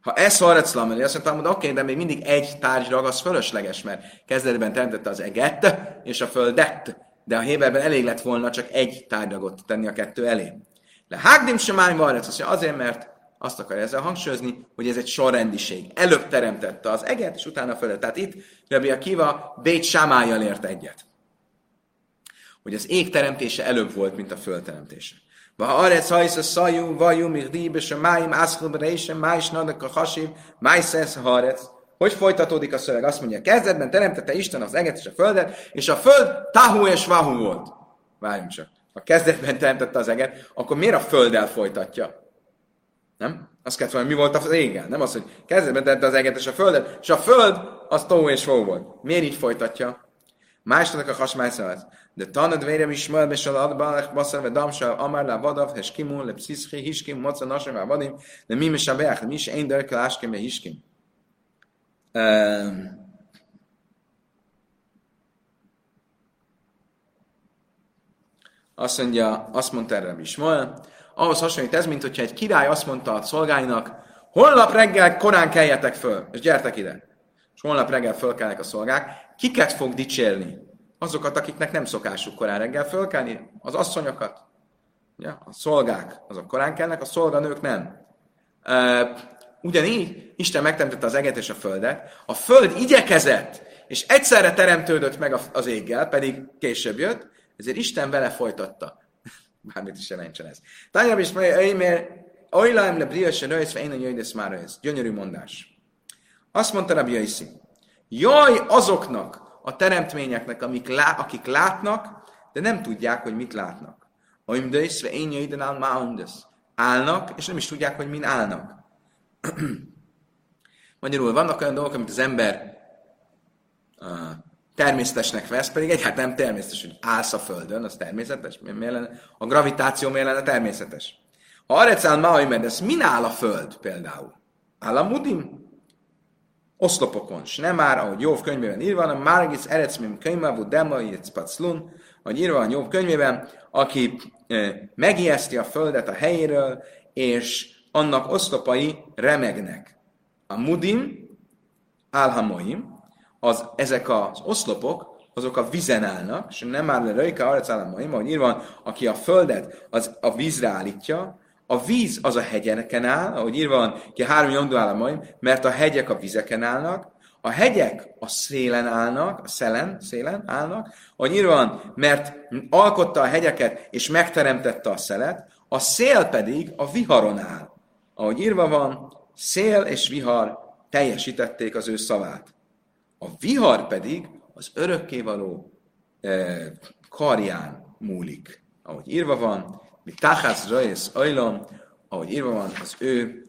[SPEAKER 1] ha ez harclam, azt mondtam, hogy oké, okay, de még mindig egy tárgyra az fölösleges, mert kezdetben teremtette az eget és a földet, de a Héberben elég lett volna csak egy tárgyagot tenni a kettő elé. Le hágdim semány azt azért, mert azt akar ezzel hangsúlyozni, hogy ez egy sorrendiség. Előbb teremtette az eget, és utána fölött. Tehát itt Rabbi Akiva Bét Samájjal ért egyet. Hogy az ég teremtése előbb volt, mint a föld teremtése. Va arec hajsz a szajú, vajú, mirdi, és a máim, ászkul, bereisem, májs, nadak a hasiv, májszesz a harec. Hogy folytatódik a szöveg? Azt mondja, kezdetben teremtette Isten az eget és a földet, és a föld tahu és vahu volt. Várjunk csak. A kezdetben teremtette az eget, akkor miért a földdel folytatja? Nem? Azt kellett volna, mi volt az égen? Nem az, hogy kezdetben teremtette az eget és a földet, és a föld az tahu és vahu volt. Miért így folytatja? Másnak a hasmájszavát. De tanad vérem is majd besal adbalach baszar ve damsa amar la vadav hes kimun le psziszki hiskim moca nasem vadim de mi is a beach, mi is én derkel áskem hiskim. Azt mondja, azt mondta erre Ismael, ahhoz hasonlít ez, mint hogyha egy király azt mondta a szolgáinak, holnap reggel korán keljetek föl, és gyertek ide. És holnap reggel fölkelnek a szolgák, kiket fog dicsérni? azokat, akiknek nem szokásuk korán reggel fölkelni, az asszonyokat. Ja, a szolgák, azok korán kelnek, a szolganők nem. Ugyanígy Isten megteremtette az eget és a földet, a föld igyekezett, és egyszerre teremtődött meg az éggel, pedig később jött, ezért Isten vele folytatta. <laughs> Bármit is jelentsen ez. Tányab is mert Oilaim le briose röjsz, én a jöjjesz már röjsz. Gyönyörű mondás. Azt mondta Rabbi Jaiszi, jaj azoknak, a teremtményeknek, amik lá, akik látnak, de nem tudják, hogy mit látnak. Oim döjszve én jöjjön áll Állnak, és nem is tudják, hogy min állnak. <clears throat> Magyarul vannak olyan dolgok, amit az ember uh, természetesnek vesz, pedig egyáltalán nem természetes, hogy állsz a Földön, az természetes. Miért lenne? A gravitáció miért lenne természetes? Ha arecál ma, hogy ez min áll a Föld például? Áll a mudim? oszlopokon, és nem már, ahogy Jóv könyvében írva, hanem Márgis Erecmim könyvavu Dema Paclun, hogy írva a Jóv könyvében, aki e, megijeszti a földet a helyéről, és annak oszlopai remegnek. A mudim, álhamoim, az, ezek az oszlopok, azok a vízen állnak, és nem már le röjka arc álhamoim, ahogy írva, aki a földet az a vízre állítja, a víz az a hegyeken áll, ahogy írva van, ki a három nyomdó államaim, mert a hegyek a vizeken állnak, a hegyek a szélen állnak, a szelen, szélen állnak, ahogy írva van, mert alkotta a hegyeket és megteremtette a szelet, a szél pedig a viharon áll. Ahogy írva van, szél és vihar teljesítették az ő szavát. A vihar pedig az örökkévaló eh, karján múlik. Ahogy írva van, mi táhász rajesz ajlom, ahogy írva van, az ő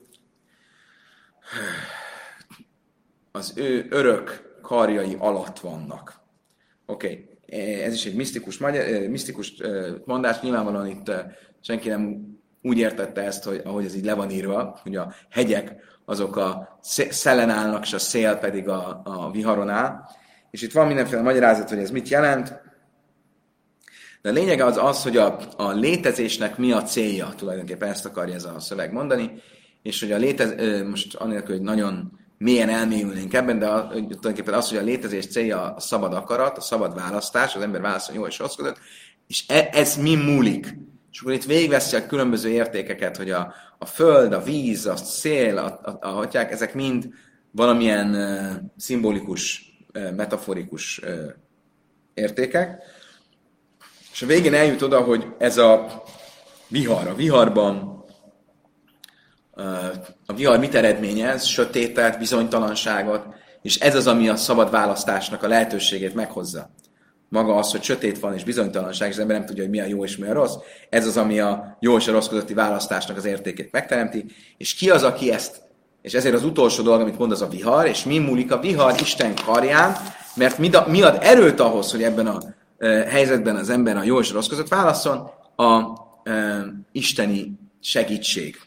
[SPEAKER 1] az ő örök karjai alatt vannak. Oké, okay. ez is egy misztikus, magyar, misztikus mondás, nyilvánvalóan itt senki nem úgy értette ezt, hogy ahogy ez így le van írva, hogy a hegyek azok a szellen állnak, és a szél pedig a, a viharon áll. És itt van mindenféle magyarázat, hogy ez mit jelent. De a lényege az az, hogy a, a létezésnek mi a célja, tulajdonképpen ezt akarja ez a szöveg mondani, és hogy a létez, most anélkül, hogy nagyon mélyen elmélyülnénk ebben, de a, tulajdonképpen az, hogy a létezés célja a szabad akarat, a szabad választás, az ember válaszol jó és rossz között, és e, ez mi múlik. És akkor itt végigveszi a különböző értékeket, hogy a, a föld, a víz, a szél, a, a, a hatyák, ezek mind valamilyen uh, szimbolikus, uh, metaforikus uh, értékek. És a végén eljut oda, hogy ez a vihar, a viharban a vihar mit eredményez? Sötétet, bizonytalanságot, és ez az, ami a szabad választásnak a lehetőségét meghozza. Maga az, hogy sötét van és bizonytalanság, és az ember nem tudja, hogy mi a jó és mi a rossz, ez az, ami a jó és a rossz közötti választásnak az értékét megteremti, és ki az, aki ezt, és ezért az utolsó dolog, amit mond, az a vihar, és mi múlik a vihar Isten karján, mert mi, ad erőt ahhoz, hogy ebben a e, helyzetben az ember a jó és a rossz között válaszol, a e, isteni segítség.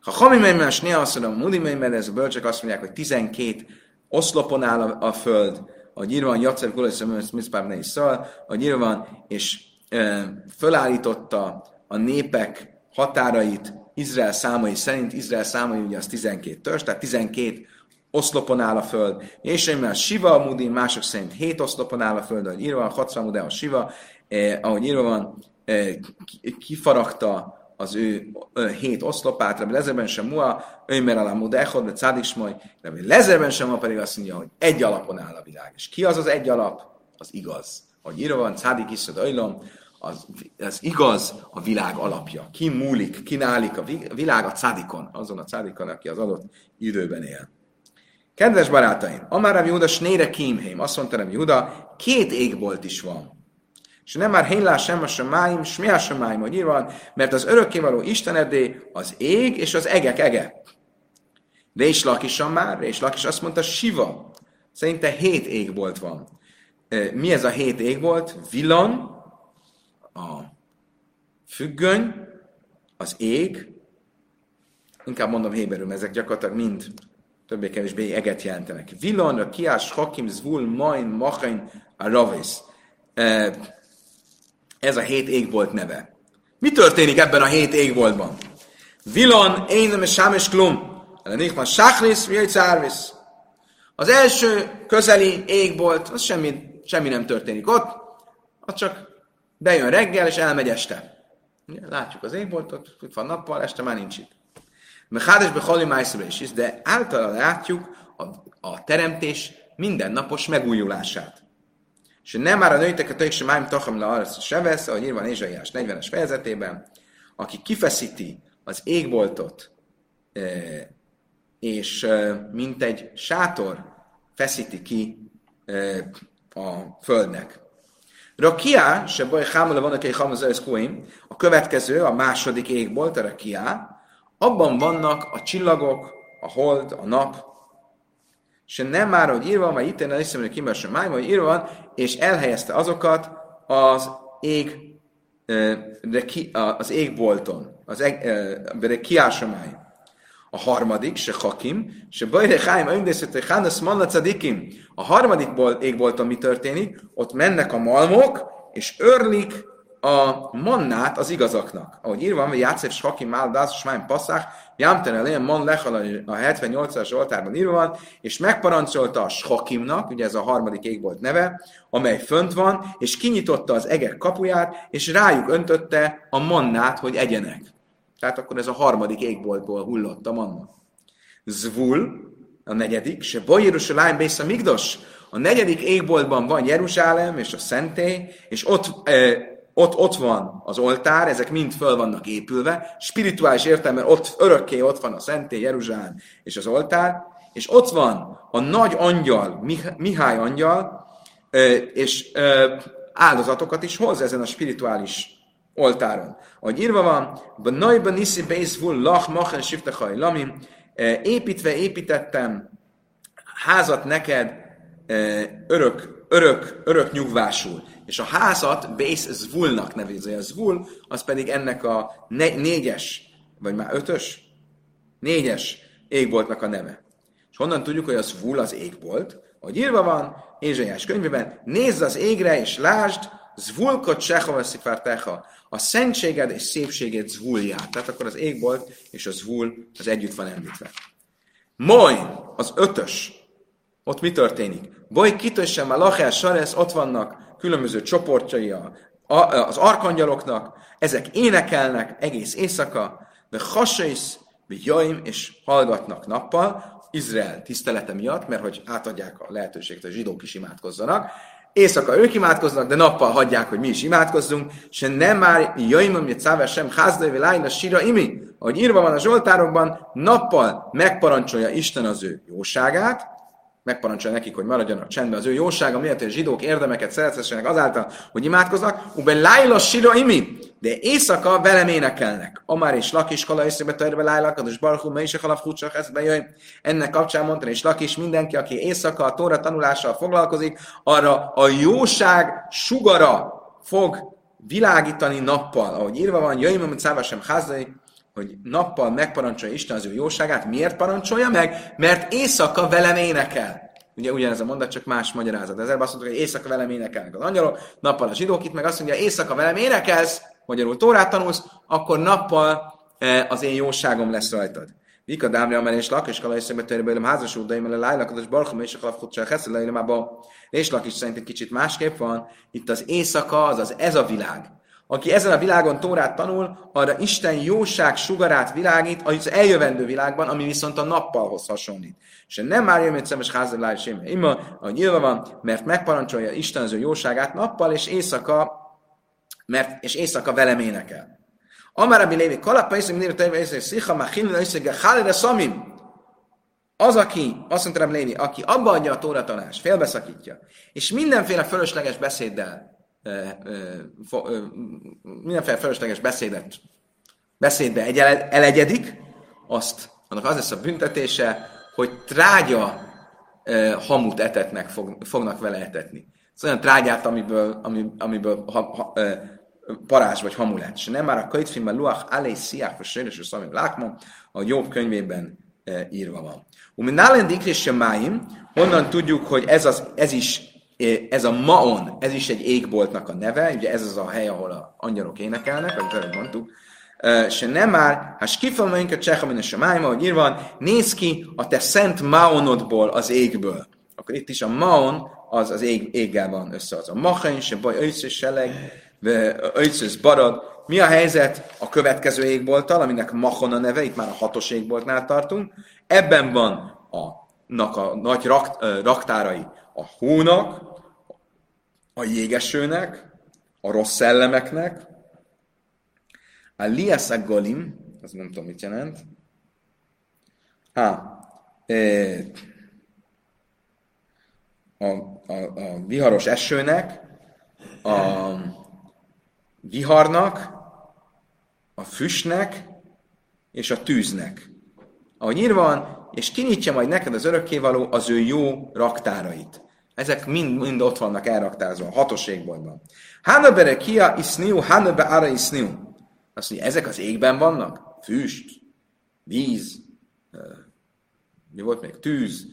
[SPEAKER 1] Ha Hamimeimmel, Snéha azt mondom, Mudimeimmel, ez a bölcsek azt mondják, hogy 12 oszlopon áll a, a föld, a írva van, Jaceb Gulajszem, Mitzpár is szól, a van, és e, fölállította a népek határait Izrael számai szerint, Izrael számai ugye az 12 törzs, tehát 12 oszlopon áll a föld, és már Siva Mudi, mások szerint 7 oszlopon áll a föld, ahogy írva van, Hacra a Siva, eh, ahogy írva van, eh, kifaragta az ő hét oszlopát, Rabbi Lezerben sem mua, Ömer alá mudechod, de cádik smoly, Rabbi Lezerben sem mua pedig azt mondja, hogy egy alapon áll a világ. És ki az az egy alap? Az igaz. Ahogy írva van, cádik iszod öjlom, az, az igaz a világ alapja. Ki múlik, ki nálik a világ a cádikon, azon a cádikon, aki az adott időben él. Kedves barátaim, Amár Rabbi Júda snére kímhém, azt mondta Rabbi Júda, két égbolt is van. És nem már hélá sem a semáim, smi sem máim, hogy írva mert az örökkévaló Istenedé az ég és az egek ege. Rés Lakisan már, Rés Lakis azt mondta, Siva. Szerinte hét égbolt van. Mi ez a hét égbolt? Villan, a függöny, az ég, inkább mondom héberül, ezek gyakorlatilag mind többé-kevésbé eget jelentenek. Villan, a kiás, hakim, zvul, main, machain, a ravész. Ez a hét égbolt neve. Mi történik ebben a hét égboltban? Vilon, én nem sám és klum. Ellenékban sákrész, cárvész. Az első közeli égbolt, az semmi, semmi nem történik ott, az csak bejön reggel, és elmegy este. Látjuk az égboltot, itt van nappal, este már nincs itt. Mechádesbe halimájszra is, de általában látjuk a, a teremtés mindennapos megújulását. És nem már a nőtek a sem máim tacham le arra se ahogy írva Ézsaiás 40-es fejezetében, aki kifeszíti az égboltot, és mint egy sátor feszíti ki a földnek. Rakia, se baj, hámala van, aki hamaz a következő, a második égbolt, a rakia, abban vannak a csillagok, a hold, a nap, se nem már, hogy írva van, vagy itt én hiszem, hogy kimers a máj, vagy írva van, és elhelyezte azokat az ég, az égbolton, az eg, kiásomány. A harmadik, se Hakim, se Bajre Chaim, Öndészete, Hánasz Manna Cadikim. A harmadik égbolton mi történik? Ott mennek a malmok, és örlik a mannát az igazaknak. Ahogy írva van, hogy Játszer Hakim Máldász, és Májn Passzák, Jámten elén man lehal a 78-as oltárban írva van, és megparancsolta a Shakimnak, ugye ez a harmadik égbolt neve, amely fönt van, és kinyitotta az egek kapuját, és rájuk öntötte a mannát, hogy egyenek. Tehát akkor ez a harmadik égboltból hullott a manna. Zvul, a negyedik, se Bajérusalány Bész a Migdos, a negyedik égboltban van Jeruzsálem és a szentély, és ott e, ott, ott van az oltár, ezek mind föl vannak épülve, spirituális értelemben ott örökké ott van a szentély, Jeruzsálem és az oltár, és ott van a nagy angyal, Mihály angyal, és áldozatokat is hoz ezen a spirituális oltáron. Ahogy írva van, Bnajban niszi beisvul lach machen siftechaj lamim, építve építettem házat neked örök, örök, örök nyugvásul és a házat Bész Zvulnak nevezi. A Zvul, az pedig ennek a ne- négyes, vagy már ötös? Négyes égboltnak a neve. És honnan tudjuk, hogy a Zvul az égbolt? Ahogy írva van, Ézsaiás könyvében, nézz az égre, és lásd, Zvulkot Sehova Teha, a szentséged és szépséged Zvulját. Tehát akkor az égbolt és a Zvul az együtt van említve. Majd az ötös, ott mi történik? Boly kitössem a lachás saresz, ott vannak különböző csoportjai a, a, az arkangyaloknak, ezek énekelnek egész éjszaka, de hasaisz, jaim, és hallgatnak nappal, Izrael tisztelete miatt, mert hogy átadják a lehetőséget, a zsidók is imádkozzanak. Éjszaka ők imádkoznak, de nappal hagyják, hogy mi is imádkozzunk, se nem már jaim, amit száver sem házdai, lájna sira imi. Ahogy írva van a Zsoltárokban, nappal megparancsolja Isten az ő jóságát, megparancsolja nekik, hogy maradjanak csendben az ő jósága miatt, hogy a zsidók érdemeket szerezhessenek azáltal, hogy imádkoznak, ube lájla sira imi, de éjszaka velem énekelnek. Amár és Lakis kala észrebe törve lájlak, és barhú, mely is a halaf bejöjj. Ennek kapcsán mondta, és Lakis mindenki, aki éjszaka a tóra tanulással foglalkozik, arra a jóság sugara fog világítani nappal. Ahogy írva van, jöjjön, mint szávasem házai, hogy nappal megparancsolja Isten az ő jóságát. Miért parancsolja meg? Mert éjszaka velem énekel. Ugye ugyanez a mondat, csak más magyarázat. Ezzel azt mondtuk, hogy éjszaka velem énekelnek az angyalok, nappal a zsidók itt meg azt mondja, éjszaka velem énekelsz, magyarul Tórát tanulsz, akkor nappal e, az én jóságom lesz rajtad. Vika dámri amely és lak, és kala és szembe törbe élem házas úr, de én lejlakad, és barchom, és a kalafkot se heszel, És lak is szerint egy kicsit másképp van. Itt az éjszaka, azaz ez a világ. Aki ezen a világon Tórát tanul, arra Isten jóság sugarát világít az eljövendő világban, ami viszont a nappalhoz hasonlít. És nem már jön, hogy szemes házalá és ima, ahogy nyilva van, mert megparancsolja Isten az ő jóságát nappal és éjszaka, mert, és éjszaka velem énekel. Amara lévi kalappa, és mindig tejve, és szicha, már hinni, és hálére szamim. Az, aki, azt mondta Lévi, aki abba adja a tóratanás, félbeszakítja, és mindenféle fölösleges beszéddel mindenféle felesleges beszédet, beszédbe egy elegyedik, azt, annak az lesz a büntetése, hogy trágya hamut etetnek, fog, fognak vele etetni. Ez olyan trágyát, amiből, ami, amiből ha, ha, parázs vagy hamu lett. És nem már a könyvfilmben Luach Alei Sziach, vagy Sőrös, és Szamim Lákma, a jobb könyvében írva van. Umi Nálend Dikris Máim, honnan tudjuk, hogy ez, az, ez is ez a Maon, ez is egy égboltnak a neve, ugye ez az a hely, ahol a angyalok énekelnek, amit előbb mondtuk, se nem már, ha skifalmaink a csehamin a semájma, hogy írva néz ki a te szent Maonodból az égből. Akkor itt is a Maon, az az ég, éggel van a Machain, se baj, összes seleg, összes barad. Mi a helyzet a következő égbolttal, aminek Machon a neve, itt már a hatos égboltnál tartunk. Ebben van a, a nagy rakt, raktárai a hónak, a jégesőnek, a rossz szellemeknek, a liaszak golim, az nem tudom, mit jelent. Á, e, a, a, a viharos esőnek, a viharnak, a füstnek és a tűznek. Ahogy írva van, és kinyitja majd neked az örökkévaló az ő jó raktárait. Ezek mind, mind ott vannak elraktázva, a hatos égboltban. Hanabere kia iszniu, hanabe ara iszniu. Azt mondja, ezek az égben vannak? Füst, víz, mi volt még, tűz,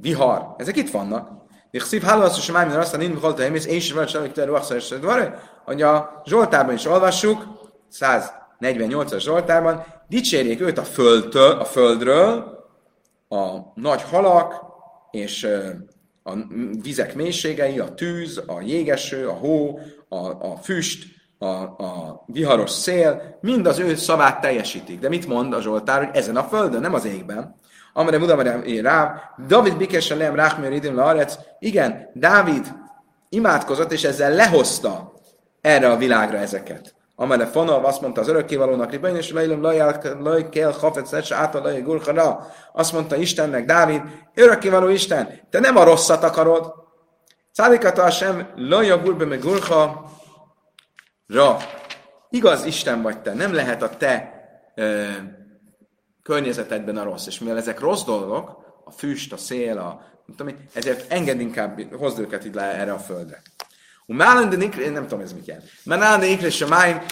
[SPEAKER 1] vihar, ezek itt vannak. És hálasz, hogy már azt a nincs halta emész, én sem vagy hogy te hogy a Zsoltárban is olvassuk, 148-as Zsoltárban, dicsérjék őt a földtől, a földről, a nagy halak, és a vizek mélységei, a tűz, a jégeső, a hó, a, a füst, a, a viharos szél, mind az ő szavát teljesítik. De mit mond a Zsoltár, hogy ezen a földön, nem az égben. Amire mudam rá, David bikesen lem rákmér idén larec. Igen, Dávid imádkozott, és ezzel lehozta erre a világra ezeket. Amire Fonov azt mondta az örökkévalónak, Ribain és Leilem Laj kell Hafec Lese által Laj Gurchara. Azt mondta Istennek, Dávid, örökkévaló Isten, te nem a rosszat akarod. Szádikata sem Laja Gurbe meg Gurcha Ra. Igaz Isten vagy te, nem lehet a te ö, környezetedben a rossz. És mivel ezek rossz dolgok, a füst, a szél, a, nem tudom, ezért engedd inkább, hozd őket le erre a földre. Umálende nikre, nem tudom ez mit jelent. Málende nikre se máj,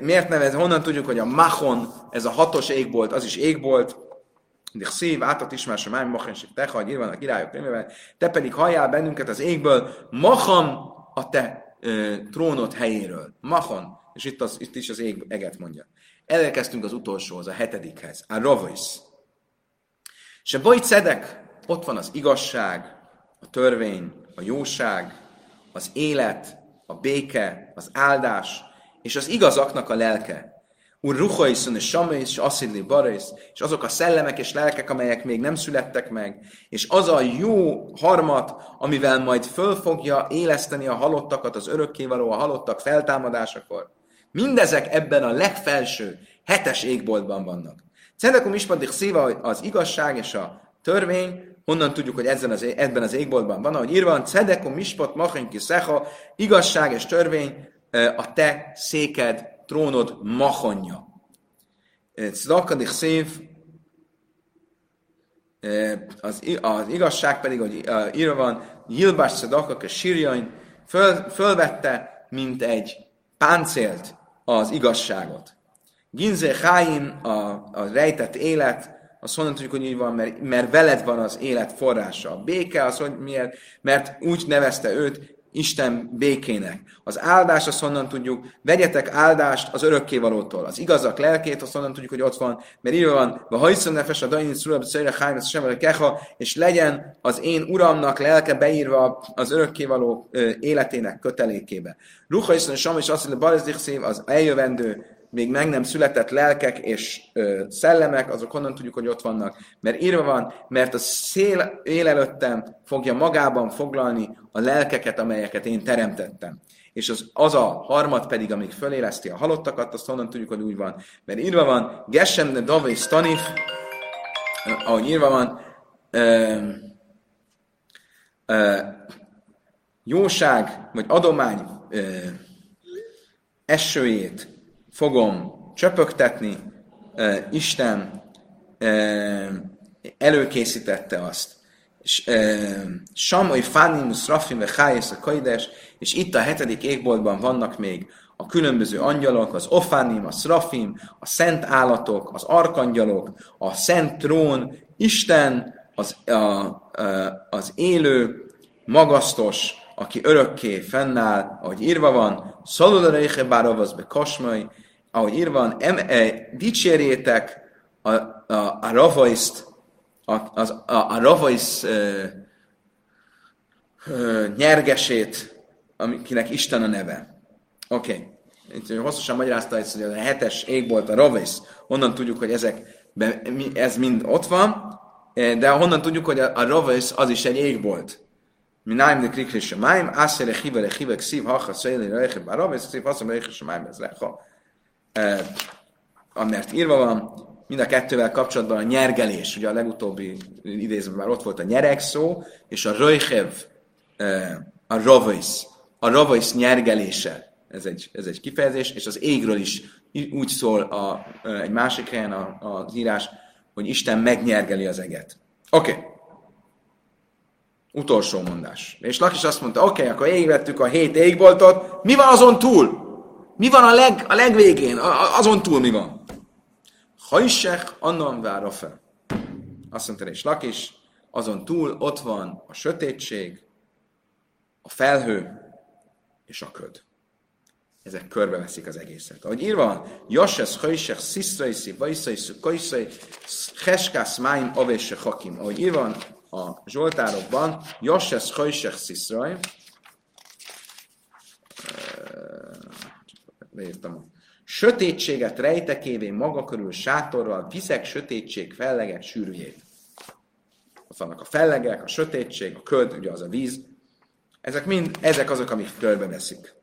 [SPEAKER 1] miért nevez, honnan tudjuk, hogy a machon, ez a hatos égbolt, az is égbolt, de szív, átat ismer se máj, machensik teha, hogy írvan a királyok könyvében, te pedig halljál bennünket az égből, machon a te e, trónod helyéről. Machon, és itt, az, itt is az ég, eget mondja. Elkezdtünk az utolsóhoz, a hetedikhez, a rovis. Se baj cedek, ott van az igazság, a törvény, a jóság, az élet, a béke, az áldás, és az igazaknak a lelke. Úr ruhaiszon és samész, és asszidli barész, és azok a szellemek és lelkek, amelyek még nem születtek meg, és az a jó harmat, amivel majd föl fogja éleszteni a halottakat, az örökkévaló a halottak feltámadásakor. Mindezek ebben a legfelső, hetes égboltban vannak. Szendekum ispadik szíva az igazság és a törvény, Honnan tudjuk, hogy ezen az, ebben az égboltban van, ahogy írva van, Cedekum mispot machenki szecha, igazság és törvény a te széked, trónod mahonja. Cdakadik szév, az, az igazság pedig, hogy írva van, Jilbás Cedakak és sírjain, föl, fölvette, mint egy páncélt az igazságot. Ginze Chaim, a, a rejtett élet, azt honnan tudjuk, hogy így van, mert, mert veled van az élet forrása. A béke az, hogy miért? Mert úgy nevezte őt Isten békének. Az áldás, azt honnan tudjuk, vegyetek áldást az örökkévalótól. Az igazak lelkét, azt honnan tudjuk, hogy ott van, mert így van, va hajszon nefes a dain szurab szöjre hájmet sem keha, és legyen az én uramnak lelke beírva az örökkévaló életének kötelékébe. Ruha iszon és és azt mondja, az eljövendő még meg nem született lelkek és ö, szellemek, azok honnan tudjuk, hogy ott vannak? Mert írva van, mert a szél élelőttem fogja magában foglalni a lelkeket, amelyeket én teremtettem. És az, az a harmad pedig, amíg föléleszti a halottakat, azt honnan tudjuk, hogy úgy van. Mert írva van, Gesem de Davé Stanif, ahogy írva van, ö, ö, jóság, vagy adomány ö, esőjét fogom csöpögtetni, Isten előkészítette azt. És Samoy Fánimus Rafim ve Chájesz a Kaides, és itt a hetedik égboltban vannak még a különböző angyalok, az Ofánim, a Srafim, a szent állatok, az arkangyalok, a szent trón, Isten, az, a, a, az élő, magasztos, aki örökké fennáll, ahogy írva van, Szalul Reiche Báravaz be Kasmai, ahogy írva e, dicsérjétek a, a, a ravaiszt, a, a, a, a ravaisz e, e, nyergesét, akinek Isten a neve. Oké. Okay. Hosszasan magyarázta hogy a hetes égbolt a ravaisz, honnan tudjuk, hogy ezek, ez mind ott van, de honnan tudjuk, hogy a, a ravaisz az is egy égbolt. Náim de krikri semaim, ászere hivere hivek szív, hacha széli reche baravész, szív haszom reche semaim, ez leha amert írva van, mind a kettővel kapcsolatban a nyergelés, ugye a legutóbbi idézőben már ott volt a nyereg szó, és a röjhev, a rovais, a rovais nyergelése, ez egy, ez egy kifejezés, és az égről is úgy szól a, egy másik helyen a, az írás, hogy Isten megnyergeli az eget. Oké. Okay. Utolsó mondás. És Lakis azt mondta, oké, okay, akkor égvettük a hét égboltot, mi van azon túl? Mi van a, leg, a legvégén? A, azon túl mi van? Hajsek annan vára fel. azt mondta, és lakis, azon túl ott van a sötétség, a felhő és a köd. Ezek körbeveszik az egészet. Ahogy írva van, Joses, Hajsek, Sziszraiszi, Vajszaiszi, Kajszai, Heskász, Máim, Avése, Hakim. Ahogy írva van a Zsoltárokban, Joses, Hajsek, Sziszraj, leírtam sötétséget rejtekévé maga körül sátorral, viszek sötétség fellegek sűrűjét. Ott vannak a fellegek, a sötétség, a köd, ugye az a víz. Ezek mind, ezek azok, amik körbeveszik.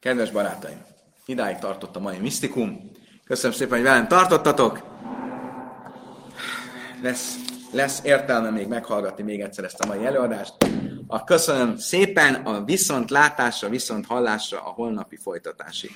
[SPEAKER 1] Kedves barátaim, idáig tartott a mai misztikum. Köszönöm szépen, hogy velem tartottatok. Lesz, lesz értelme még meghallgatni még egyszer ezt a mai előadást. A köszönöm szépen a viszont látásra, viszont hallásra a holnapi folytatásig.